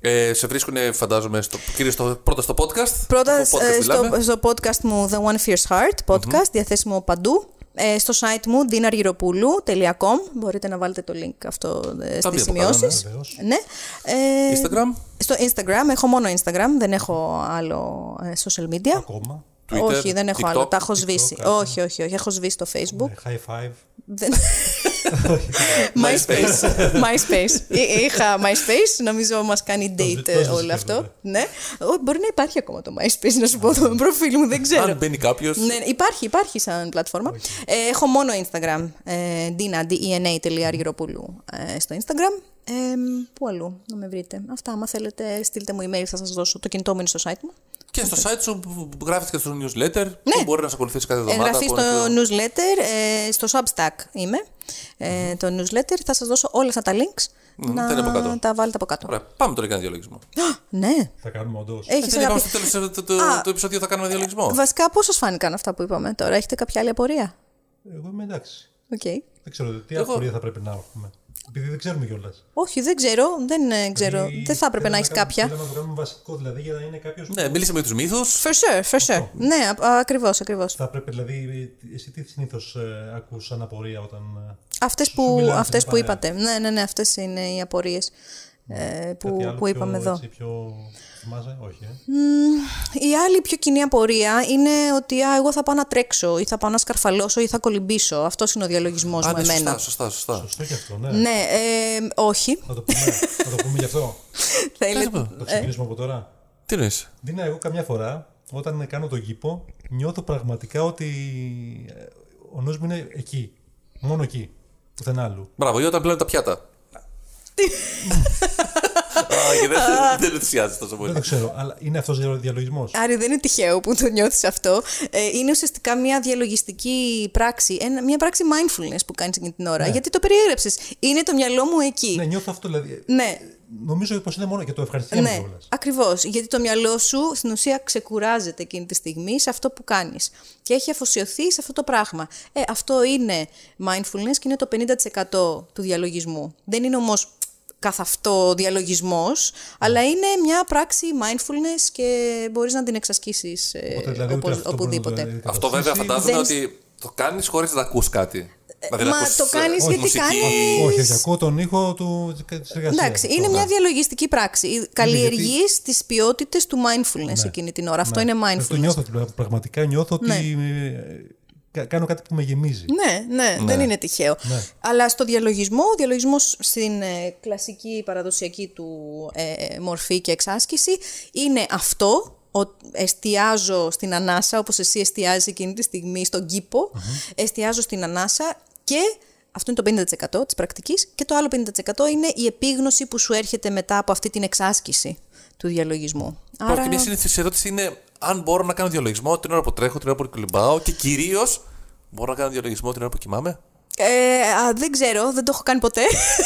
Ε, σε βρίσκουν, φαντάζομαι, στο, κυρίως στο, πρώτα στο podcast. Πρώτα Στο podcast ε, μιλάμε. στο, στο podcast μου The One Fierce Heart, podcast, διαθέσιμο παντού. Ε, στο site μου dinaryropoulou.com μπορείτε να βάλετε το link αυτό ε, Θα μπει στις από κάτω, σημειώσεις. Βεβαίως. Ναι. Ε, Instagram, Στο Instagram, έχω μόνο Instagram, δεν έχω άλλο ε, social media. Ακόμα. Twitter, όχι, δεν έχω TikTok, άλλο. Τα έχω TikTok, σβήσει. κάτι. όχι, όχι, όχι. Έχω σβήσει το Facebook. Ε, High five. Δεν- MySpace. MySpace. Εί- Είχα MySpace, νομίζω μας κάνει Το date ζη- το ε, ζήσεις όλο και αυτό. αυτό, Ναι. Ω, Μπορεί να υπάρχει ακόμα το MySpace, να σου πω το προφίλ μου, δεν ξέρω. αν μπαίνει κάποιος. Ναι, υπάρχει, υπάρχει σαν πλατφόρμα. Ε, έχω μόνο Instagram. Ε, Dina, D-E-N-A.Aryropoulou, ε, στο Instagram. Ε, πού αλλού να με βρείτε. Αυτά, άμα θέλετε, στείλτε μου email, θα σας δώσω. Το κινητό μου είναι στο site μου. Και στο site σου που που γράφεις και στο newsletter που μπορεί να σε ακολουθήσει κάθε εβδομάδα. Εγγραφή από στο ένα πιο- newsletter, ε, στο Substack είμαι. Ε, το newsletter, θα σας δώσω όλα αυτά τα links τα είναι από κάτω. να τα βάλετε από κάτω. Ωραία, πάμε τώρα για ένα διαλογισμό. Ναι, Θα κάνουμε όντως. έχεις Δεν είπαμε αγαπη... στο τέλος του Α. του επεισοδίου θα κάνουμε διαλογισμό. Βασικά, πώς σας φάνηκαν αυτά που είπαμε τώρα, έχετε κάποια άλλη απορία; Εγώ είμαι εντάξει. Οκ. Δεν ξέρω τι Εγώ- απορία θα πρέπει να έχουμε. Επειδή δεν ξέρουμε κιόλας. Όχι, δεν ξέρω, δεν ε, ξέρω. δεν θα έπρεπε να έχεις κάποια. Θέλαμε να το κάνουμε βασικό δηλαδή για να είναι κάποιος. Ναι, μίλησαμε για τους μύθους. For sure, for sure. Ναι, α- ακριβώς, ακριβώς. Θα πρέπει δηλαδή. Εσύ τι συνήθως ε, ακούς σαν απορία όταν. ε, Αυτές Σου που, μιλάνε αυτές στην που παρέα. είπατε. Ναι, ναι, ναι, αυτές είναι οι απορίες ε, που, κάτι άλλο που είπαμε πιο, εδώ. Έτσι, πιο... Θυμάσαι, όχι. Ε. Η άλλη πιο κοινή απορία είναι ότι α, εγώ θα πάω να τρέξω ή θα πάω να σκαρφαλώσω ή θα κολυμπήσω. Αυτός είναι ο διαλογισμός Α, μου ναι, εμένα. σωστά, σωστά, σωστά. Σωστό και αυτό, ναι. Ναι, ε, όχι. Να το πούμε, να το πούμε γι' αυτό. Θέλετε. Το ξεκινήσουμε από τώρα. Τι εννοείς; Δίνα, εγώ καμιά φορά όταν κάνω τον κήπο, νιώθω πραγματικά ότι ε, ο νους μου είναι εκεί. Μόνο εκεί. Πουθενά άλλου. Μπράβο, ή όταν πλένουν τα πιάτα. Α, και δεν, δεν ενθουσιάζει τόσο Δεν πολύ. το ξέρω, αλλά είναι αυτός ο διαλογισμός. Άρη, δεν είναι τυχαίο που το νιώθεις αυτό. Ε, είναι ουσιαστικά μια διαλογιστική πράξη, ένα, μια πράξη mindfulness που κάνεις εκείνη την ώρα. Γιατί το περιέγραψες. Είναι το μυαλό μου εκεί. Ναι, νιώθω αυτό δηλαδή. Ναι. Νομίζω πως είναι μόνο και το ευχαριστιέμαι Ναι, κιόλας. ακριβώς. Γιατί το μυαλό σου στην ουσία ξεκουράζεται εκείνη τη στιγμή σε αυτό που κάνεις. Και έχει αφοσιωθεί σε αυτό το πράγμα. Ε, αυτό είναι mindfulness και είναι το 50% του διαλογισμού. Δεν είναι όμως καθ' αυτό διαλογισμός, αλλά είναι μια πράξη mindfulness και μπορείς να την εξασκήσεις ε, Οπότε, δηλαδή, ούτε οπως- αυτό μπορεί να το οπουδήποτε. Αυτό βέβαια καταστήσει. φαντάζομαι Δεν- ότι το κάνεις χωρίς να ακούς κάτι. Δηλαδή, να μα ακούς, το ε, κάνεις όχι, γιατί μουσική. κάνεις- Όχι, όχι, ακούω τον ήχο του, της εργασίας. Εντάξει, είναι Αυτό. μια διαλογιστική πράξη. Καλλιεργείς τις ποιότητες του mindfulness εκείνη την ώρα. Αυτό είναι Αυτό mindfulness. νιώθω, πραγματικά νιώθω ότι ε, κα- κάνω κάτι που με γεμίζει. Ναι, ναι, δεν είναι τυχαίο. Αλλά στο διαλογισμό, ο διαλογισμός στην ε, κλασική παραδοσιακή του ε, μορφή και εξάσκηση είναι αυτό, ο, εστιάζω στην ανάσα, όπως εσύ εστιάζεις εκείνη τη στιγμή στον κηπο εστιάζω στην ανάσα και αυτό είναι το 50% της πρακτικής και το άλλο 50% είναι η επίγνωση που σου έρχεται μετά από αυτή την εξάσκηση του διαλογισμού. Άρα... Και μια συνήθιση ερώτηση είναι αν μπορώ να κάνω διαλογισμό την ώρα που τρέχω, την ώρα που κολυμπάω και κυρίως μπορώ να κάνω διαλογισμό την ώρα που κοιμάμαι; Ε, α, δεν ξέρω, δεν το έχω κάνει ποτέ.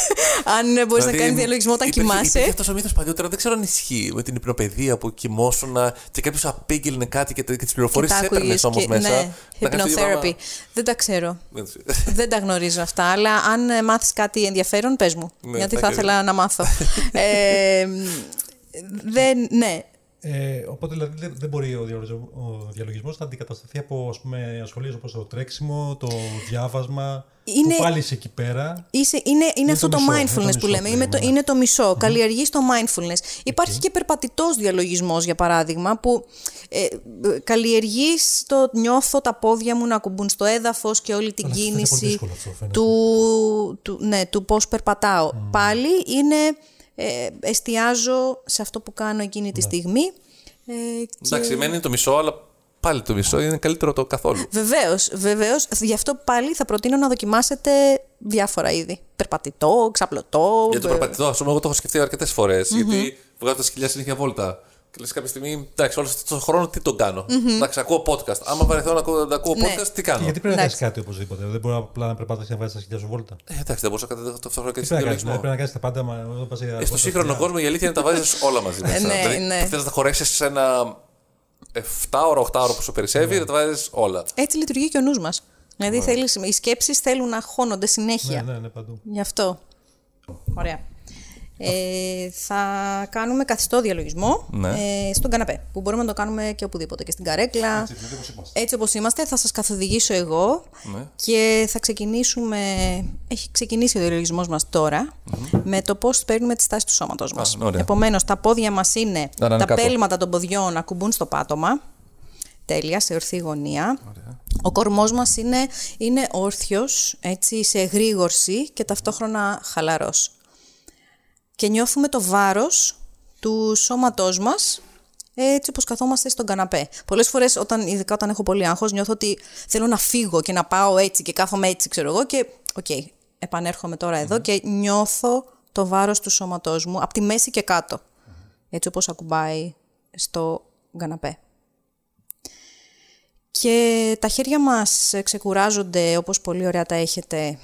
αν μπορείς να κάνεις διαλογισμό όταν Δηλαδή, υπήρχε- κοιμάσαι. Υπήρχε αυτός ο μύθος παλιότερα, δεν ξέρω αν ισχύει με την υπνοπαιδεία που κοιμόσουν και κάποιος απήγγειλε κάτι και, και τις πληροφορίες τα έπαιρνες άκουγες όμως και- μέσα. Ναι, να κάνεις το ίδιο hypnotherapy. πράγμα. Δεν τα ξέρω. Δεν ξέρω. δεν τα γνωρίζω αυτά, αλλά αν ε, μάθεις κάτι ενδιαφέρον, πες μου. Ναι, γιατί θα θα και- ήθελα να μάθω. ε, δεν, ναι. Ε, οπότε δηλαδή δεν, δεν μπορεί ο, διαλογισμός, ο διαλογισμός να αντικατασταθεί από ας πούμε, ασχολίες όπως το τρέξιμο, το διάβασμα, Είναι- που πάλι είσαι εκεί πέρα. Είσαι, είναι, είναι, αυτό το το, μισό, είναι το mindfulness μισό που λέμε. Είναι το, πράγμα, ναι. είναι το μισό. Καλλιεργείς το mindfulness. Υπάρχει και περπατητός διαλογισμός, για παράδειγμα, που ε, ε, καλλιεργείς το νιώθω τα πόδια μου να ακουμπούν στο έδαφος και όλη την Αλλά φαίνεται πολύ κίνηση δύσκολο αυτό, φαίνεται. του, του, ναι, του πώς περπατάω. Πάλι είναι, ε, εστιάζω σε αυτό που κάνω εκείνη Ναι. τη στιγμή. Ε, και... Εντάξει, μένει το μισό, αλλά πάλι το μισό είναι καλύτερο το καθόλου. Βεβαίως, βεβαίως. Γι' αυτό πάλι θα προτείνω να δοκιμάσετε διάφορα είδη. Περπατητό, ξαπλωτό. Για το ε, περπατητό, ας πούμε, εγώ το έχω σκεφτεί αρκετές φορές. Γιατί βγάζω τα σκυλιά συνέχεια βόλτα. Και λες κάποια στιγμή, εντάξει, όλο αυτόν τον χρόνο τι τον κανω Εντάξει, ακούω podcast. Άμα βαρεθώ να ακούω, να ακούω Ναι. podcast, τι Και κάνω; γιατί πρέπει να Εντάξει. κάνει κάτι οπωσδήποτε. Δεν μπορεί απλά να περπατήσει να βάζει τα σκυλιά σου βόλτα. Ε, εντάξει, δεν μπορούσα να κάνω αυτό και Τι στην πρέπει να κάνεις, διαλογισμό. πρέπει να κάνεις τα πάντα. Μα, όταν πας για Ε, Στο βόλτα σύγχρονο σκυλιά. κόσμο η αλήθεια είναι να τα βάζεις όλα μαζί μέσα. ναι, δηλαδή, ναι. θες να τα χωρέσεις σε ένα 7ωρο, 8ωρο που σου περισσεύει, Ναι. να τα βάζεις όλα. Έτσι λειτουργεί και ο νους μας. Δηλαδή θέλεις, οι σκέψεις θέλουν να χώνονται συνέχεια. Ναι, ναι, ναι, παντού. Γι' αυτό. Ωραία. Ε, θα κάνουμε καθιστό διαλογισμό Ναι. ε, στον καναπέ, που μπορούμε να το κάνουμε και οπουδήποτε, και στην καρέκλα. Έτσι όπως είμαστε, θα σας καθοδηγήσω εγώ Ναι. και θα ξεκινήσουμε, έχει ξεκινήσει ο διαλογισμός μας τωρα με το πώς παίρνουμε τη στάση του σώματος μας. Α, ωραία. Επομένως, τα πόδια μας είναι, να είναι τα κάτω. πέλματα των ποδιών να κουμπούν στο πάτωμα, τέλεια, σε ορθή γωνία. Ο κορμός μας είναι, είναι όρθιος, έτσι, σε εγρήγορση και ταυτόχρονα χαλαρός. Και νιώθουμε το βάρος του σώματός μας έτσι όπως καθόμαστε στον καναπέ. Πολλές φορές, όταν, ειδικά όταν έχω πολύ άγχος, νιώθω ότι θέλω να φύγω και να πάω έτσι και κάθομαι έτσι, ξέρω εγώ. Και, οκέι, επανέρχομαι τώρα εδώ και νιώθω το βάρος του σώματός μου από τη μέση και κάτω. Έτσι όπως ακουμπάει στο καναπέ. Και τα χέρια μας ξεκουράζονται όπως πολύ ωραία τα έχετε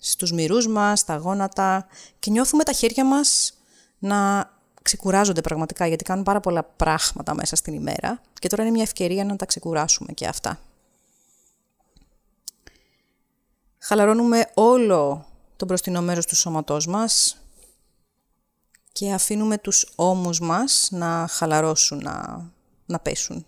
στους μυρούς μας, στα γόνατα και νιώθουμε τα χέρια μας να ξεκουράζονται πραγματικά γιατί κάνουν πάρα πολλά πράγματα μέσα στην ημέρα και τώρα είναι μια ευκαιρία να τα ξεκουράσουμε και αυτά. Χαλαρώνουμε όλο το μπροστινό μέρος του σώματός μας και αφήνουμε τους ώμους μας να χαλαρώσουν, να, να πέσουν.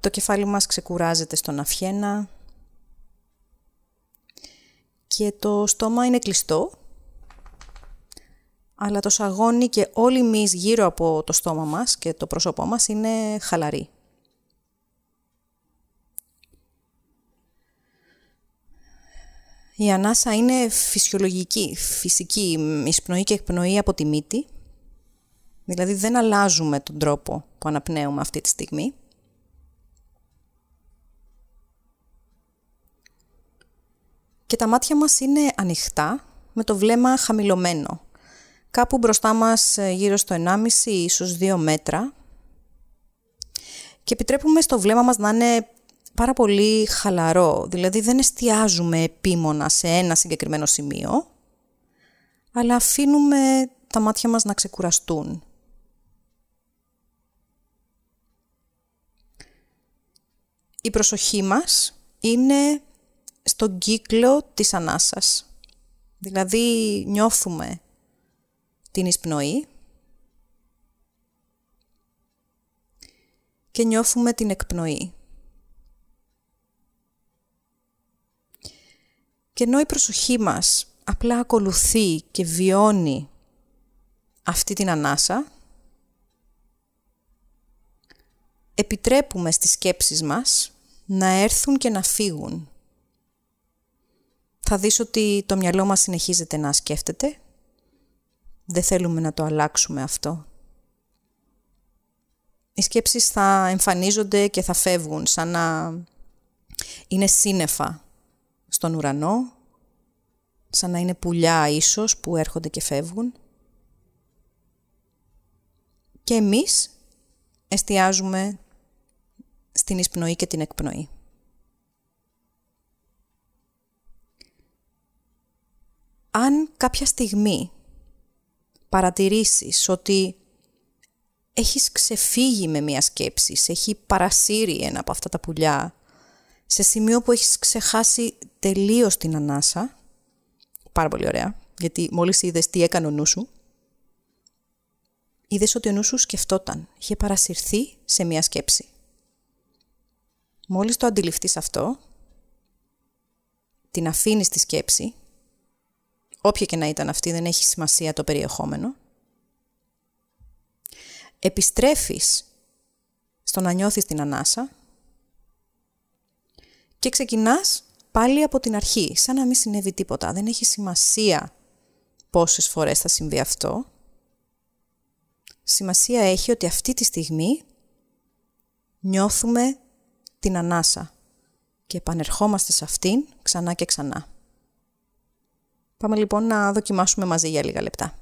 Το κεφάλι μας ξεκουράζεται στον αυχένα και το στόμα είναι κλειστό, αλλά το σαγόνι και όλοι εμείς γύρω από το στόμα μας και το πρόσωπό μας είναι χαλαροί. Η ανάσα είναι φυσιολογική, φυσική, εισπνοή και εκπνοή από τη μύτη Δηλαδή δεν αλλάζουμε τον τρόπο που αναπνέουμε αυτή τη στιγμή. Και τα μάτια μας είναι ανοιχτά, με το βλέμμα χαμηλωμένο. Κάπου μπροστά μας ε, γύρω στο 1,5 ή ίσως 2 μέτρα. Και επιτρέπουμε στο βλέμμα μας να είναι πάρα πολύ χαλαρό. Δηλαδή δεν εστιάζουμε επίμονα σε ένα συγκεκριμένο σημείο, αλλά αφήνουμε τα μάτια μας να ξεκουραστούν. Η προσοχή μας είναι στον κύκλο της ανάσας. Δηλαδή νιώθουμε την εισπνοή και νιώθουμε την εκπνοή. Και ενώ η προσοχή μας απλά ακολουθεί και βιώνει αυτή την ανάσα, επιτρέπουμε στις σκέψεις μας να έρθουν και να φύγουν. Θα δεις ότι το μυαλό μας συνεχίζεται να σκέφτεται. Δεν θέλουμε να το αλλάξουμε αυτό. Οι σκέψεις θα εμφανίζονται και θα φεύγουν σαν να είναι σύννεφα στον ουρανό, σαν να είναι πουλιά ίσως που έρχονται και φεύγουν. Και εμείς εστιάζουμε στην εισπνοή και την εκπνοή. Αν κάποια στιγμή παρατηρήσεις ότι έχεις ξεφύγει με μία σκέψη, σε έχει παρασύρει ένα από αυτά τα πουλιά, σε σημείο που έχεις ξεχάσει τελείως την ανάσα, πάρα πολύ ωραία, γιατί μόλις είδες τι έκανε ο νους σου, είδες ότι ο νους σου σκεφτόταν, είχε παρασυρθεί σε μία σκέψη. Μόλις το αντιληφθείς αυτό, την αφήνεις τη σκέψη, όποια και να ήταν αυτή, δεν έχει σημασία το περιεχόμενο, επιστρέφεις στο να νιώθεις την ανάσα και ξεκινάς πάλι από την αρχή, σαν να μην συνέβη τίποτα. Δεν έχει σημασία πόσες φορές θα συμβεί αυτό. Σημασία έχει ότι αυτή τη στιγμή νιώθουμε την ανάσα και επανερχόμαστε σε αυτήν ξανά και ξανά. Πάμε λοιπόν να δοκιμάσουμε μαζί για λίγα λεπτά.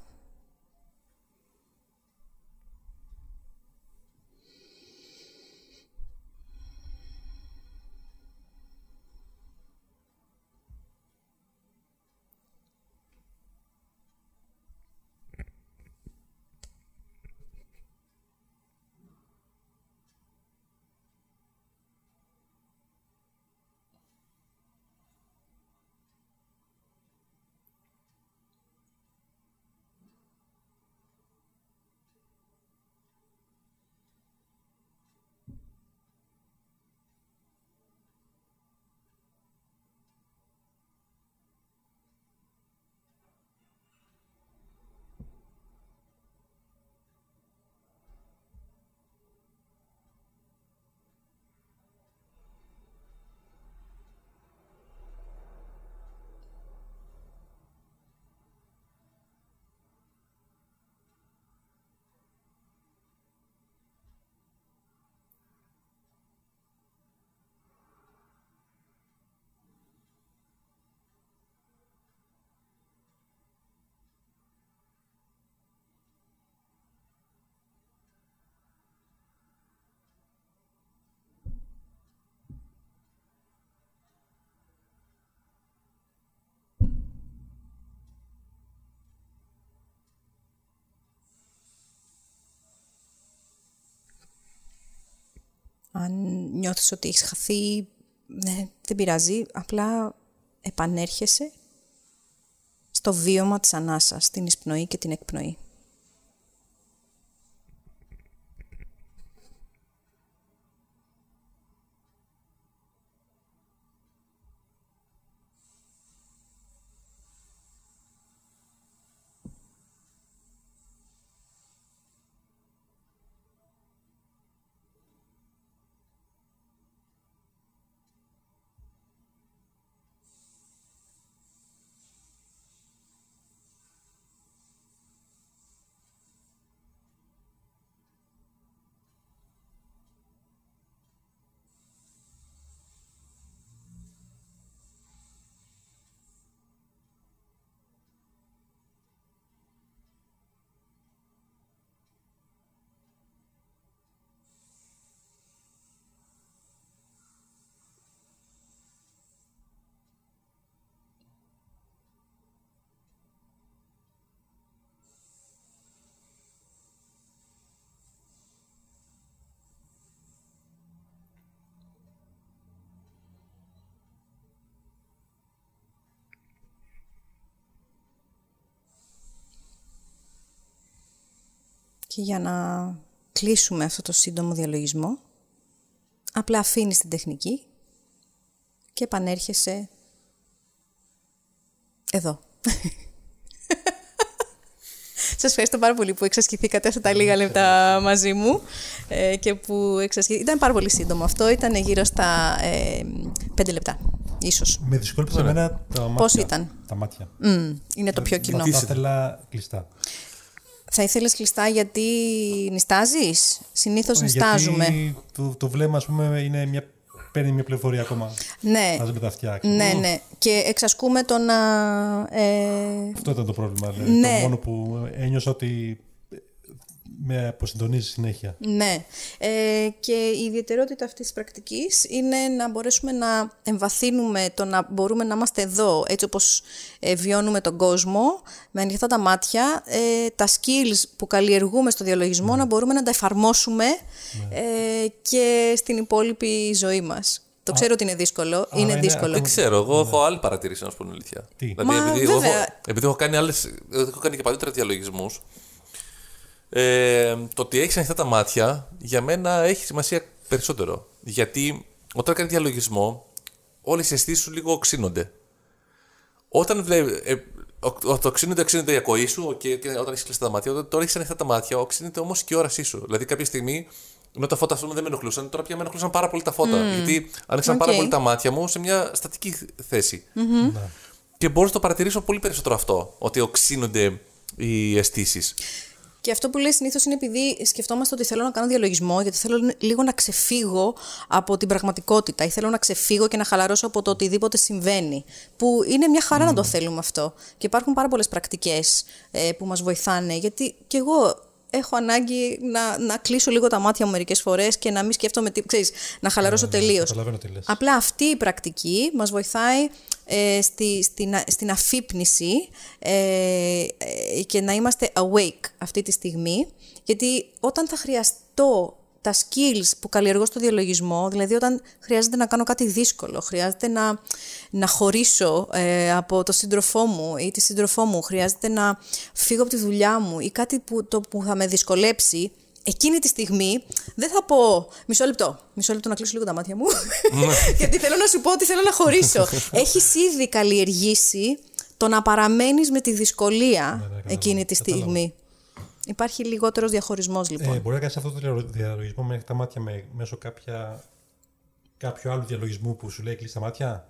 Αν νιώθεις ότι έχεις χαθεί, ναι, δεν πειράζει. Απλά επανέρχεσαι στο βίωμα της ανάσας, την εισπνοή και την εκπνοή. Και για να κλείσουμε αυτό το σύντομο διαλογισμό, απλά αφήνεις την τεχνική και επανέρχεσαι εδώ. Σας ευχαριστώ πάρα πολύ που εξασκηθήκατε αυτά τα λίγα λεπτά μαζί μου ε, και που εξασκηθήκατε. Ήταν πάρα πολύ σύντομο αυτό, ήταν γύρω στα ε, πέντε λεπτά, ίσως. Με δυσκόλυψε εμένα τα μάτια. Πώς ήταν; Τα μάτια. Μμ, είναι το πιο κοινό. Θα ήθελα κλειστά. Θα ήθελες κλειστά γιατί νιστάζεις; Συνήθως Ε, νιστάζουμε. Γιατί το, το βλέμμα, ας πούμε, είναι μια, παίρνει μια πληροφορία ακόμα. Ναι, Βάζει με τα αυτιά. ξέρω. ναι, ναι. Και εξασκούμε το να... Ε, Αυτό ήταν το πρόβλημα. δηλαδή. Ναι. Το μόνο που ένιωσα ότι με αποσυντονίζει συνέχεια. Ναι. Ε, και η ιδιαιτερότητα αυτής της πρακτικής είναι να μπορέσουμε να εμβαθύνουμε το να μπορούμε να είμαστε εδώ έτσι όπως ε, βιώνουμε τον κόσμο με ανοιχτά τα μάτια, ε, τα skills που καλλιεργούμε στο διαλογισμό να μπορούμε να τα εφαρμόσουμε ε, και στην υπόλοιπη ζωή μας. Το ξέρω ότι είναι δύσκολο, είναι είναι δύσκολο. Δεν ξέρω, εγώ έχω άλλη παρατήρηση να σου πω την αλήθεια. Τι; Δηλαδή, Μα, επειδή, εγώ βέβαια. έχω, επειδή έχω κάνει, άλλες, έχω κάνει και παλιότερα διαλογισμούς, ε, το ότι έχεις ανοιχτά τα μάτια για μένα έχει σημασία περισσότερο. Γιατί όταν κάνει διαλογισμό, όλες οι αισθήσεις σου λίγο οξύνονται. Όταν βλέπει. Ε, ο- ο- το οξύνονται, οξύνονται η ακοή σου και, και όταν έχεις κλειστά τα μάτια. Όταν τώρα έχεις ανοιχτά τα μάτια, οξύνεται όμως και η όρασή σου. Δηλαδή κάποια στιγμή, ενώ τα φώτα ας πούμε, δεν με ενοχλούσαν, τώρα πια με ενοχλούσαν πάρα πολύ τα φώτα. Γιατί άνοιξαν πάρα Οκ. πολύ τα μάτια μου σε μια στατική θέση. Και μπορώ να το παρατηρήσω πολύ περισσότερο αυτό, ότι οξύνονται οι αισθήσεις. Και αυτό που λέει συνήθως είναι επειδή σκεφτόμαστε ότι θέλω να κάνω διαλογισμό, γιατί θέλω λίγο να ξεφύγω από την πραγματικότητα ή θέλω να ξεφύγω και να χαλαρώσω από το οτιδήποτε συμβαίνει. Που είναι μια χαρά να το θέλουμε αυτό. Και υπάρχουν πάρα πολλές πρακτικές ε, που μας βοηθάνε, γιατί κι εγώ έχω ανάγκη να, να κλείσω λίγο τα μάτια μου μερικές φορές και να μην σκέφτομαι τι. Ξέρεις, να χαλαρώσω τελείως. Καταλαβαίνω τι λες. Απλά αυτή η πρακτική μας βοηθάει ε, στη, στην, α- στην αφύπνιση ε, ε, και να είμαστε awake αυτή τη στιγμή. Γιατί όταν θα χρειαστώ τα skills που καλλιεργώ στο διαλογισμό, δηλαδή όταν χρειάζεται να κάνω κάτι δύσκολο, χρειάζεται να, να χωρίσω ε, από το σύντροφό μου ή τη σύντροφό μου, χρειάζεται να φύγω από τη δουλειά μου ή κάτι που, το, που θα με δυσκολέψει, εκείνη τη στιγμή δεν θα πω μισό λεπτό, μισό λεπτό να κλείσω λίγο τα μάτια μου, γιατί θέλω να σου πω ότι θέλω να χωρίσω. Έχεις ήδη καλλιεργήσει το να παραμένεις με τη δυσκολία εκείνη τη κατάλαβα. στιγμή. Υπάρχει λιγότερος διαχωρισμός λοιπόν. Ε, μπορεί να κάνεις αυτό το διαλο- διαλογισμό με τα μάτια με, μέσω κάποια, κάποιου άλλου διαλογισμού που σου λέει κλείσει τα μάτια;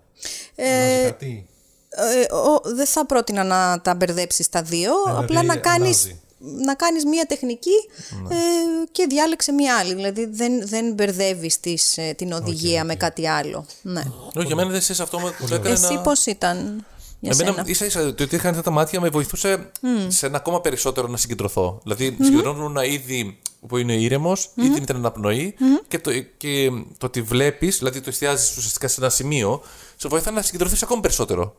Ε, κάτι; Ε, ο- δεν θα πρότεινα να τα μπερδέψεις τα δύο, δηλαδή απλά να κάνεις, αλλάζει. να κάνεις μία τεχνική ε, και διάλεξε μία άλλη. Δηλαδή δεν, δεν μπερδεύεις τις, ε, την οδηγία με κάτι άλλο. Ναι. Όχι, για μένα δεν σε αυτό μου το έκανε Εσύ να... πώς ήταν; Για Εμένα σένα. ίσα ίσα το ότι είχα ανοιχτά τα μάτια με βοηθούσε σε ένα ακόμα περισσότερο να συγκεντρωθώ. Δηλαδή, συγκεντρώνουν ήδη που είναι ήρεμος, ήδη ήταν αναπνοή και, το, και το ότι βλέπεις, δηλαδή το εστιάζεις ουσιαστικά σε ένα σημείο, σε βοηθάει να συγκεντρωθείς ακόμα περισσότερο.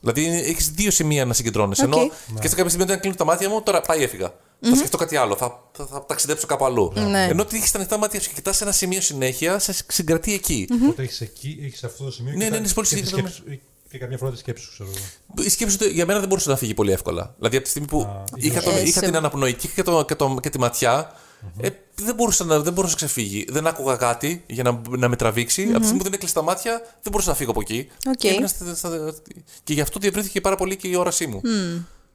Δηλαδή, έχεις δύο σημεία να συγκεντρώνεσαι. Ενώ και σε κάποια στιγμή όταν κλείνω τα μάτια μου, τώρα πάει έφυγα. Θα σκεφτώ κάτι άλλο, θα, θα, θα ταξιδέψω κάπου αλλού. Ναι. Ενώ ότι έχεις τα ανοιχτά μάτια σου και κοιτάς ένα σημείο συνέχεια, σε συγκρατεί εκεί. Οπότε έχεις εκεί, έχεις αυτό το σημείο. Ναι, και ναι, τα- ναι, πολύ και τη συγκεκριμένο. σκέψη- Και καμιά φορά τη σκέψη σου, ξέρω εγώ. Η σκέψη του για μένα δεν μπορούσε να φύγει πολύ εύκολα. Δηλαδή από τη στιγμή που Α, είχα, τον, Ε, είχα σε- την αναπνοϊκή και, το, και, το, και τη ματιά, ε, δεν, μπορούσα να, δεν μπορούσα να ξεφύγει. Δεν άκουγα κάτι για να, να με τραβήξει Από τη στιγμή που δεν έκλεισα τα μάτια, δεν μπορούσα να φύγω από εκεί. Οκ. Και, έμεινα στα- στα- και γι' αυτό διευρύνθηκε πάρα πολύ και η όρασή μου.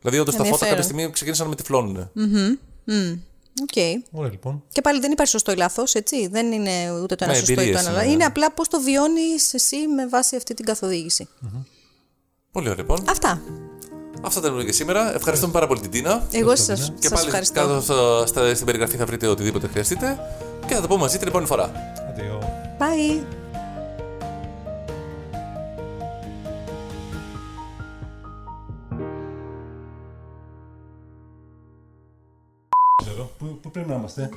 Δηλαδή, όντως τα φώτα Ενδιαφέρον. κάποια στιγμή ξεκίνησαν να με τυφλώνουν. Οκ. Ωραία, λοιπόν. Και πάλι δεν υπάρχει σωστό ή λάθος, έτσι. Δεν είναι ούτε το ένα Ναι, σωστό ή το εμπειρίες ένα λάθος. είναι. Είναι απλά πώς το βιώνεις εσύ με βάση αυτή την καθοδήγηση. Πολύ ωραία, λοιπόν. Αυτά. Αυτά ήταν και σήμερα. Ευχαριστούμε πάρα πολύ την Τίνα. Εγώ σα Και πάλι ευχαριστώ. κάτω στο- στα- στην περιγραφή θα βρείτε οτιδήποτε χρειαστείτε. Και θα τα πούμε μαζί την επόμενη φορά. Αντίο. Bye. Ξέρω. Πού, πού πρέπει να είμαστε;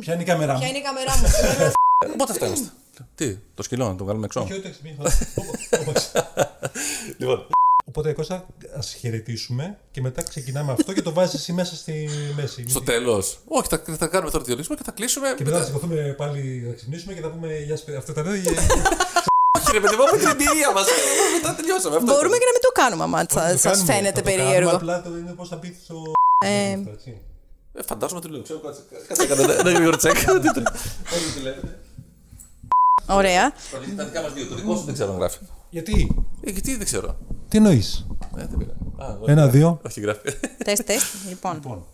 Ποια είναι η κάμερα μου; Ποια είναι η καμερά μου; Πότε αυτά είμαστε. Τι, το σκυλό, να το βγάλουμε έξω; Όχι, όχι, όχι, όχι, όχι. Λοιπόν, Οπότε, Κώστα, ας χαιρετήσουμε και μετά ξεκινάμε αυτό και το βάζεις εσύ μέσα στη μέση. στο τέλος. Όχι, θα, θα κάνουμε τώρα τη διορίσμα και θα κλείσουμε. Και μετά θα σηκωθούμε πάλι να ξυπνήσουμε και θα πούμε Γεια σας, παιδιά. Αυτό ήταν. ε, Κύριε παιδί μου, από την εμπειρία μας. Μετά τελειώσαμε. Αυτό Μπορούμε ήταν. και να μην το κάνουμε, άμα το σας κάνουμε, φαίνεται θα το κάνουμε, περίεργο. Απλά το είναι πώς θα μπει στο. Ε, έτσι. Ε, φαντάζομαι ότι λέω. Ξέρω, κάτσε. Κάτσε, κάτσε. Ένα γρήγορο τσεκ. Τι το- πώς το λέτε. Ωραία. Τα δικά μας δύο. Το δικό σου δεν ξέρω αν γράφει. Γιατί, Ε, γιατί δεν ξέρω. τι εννοείς; Ε, δεν πειράζει. Α, εγώ- Ένα, δύο. Όχι, γράφει. τεστ, τεστ. Λοιπόν. Λοιπόν,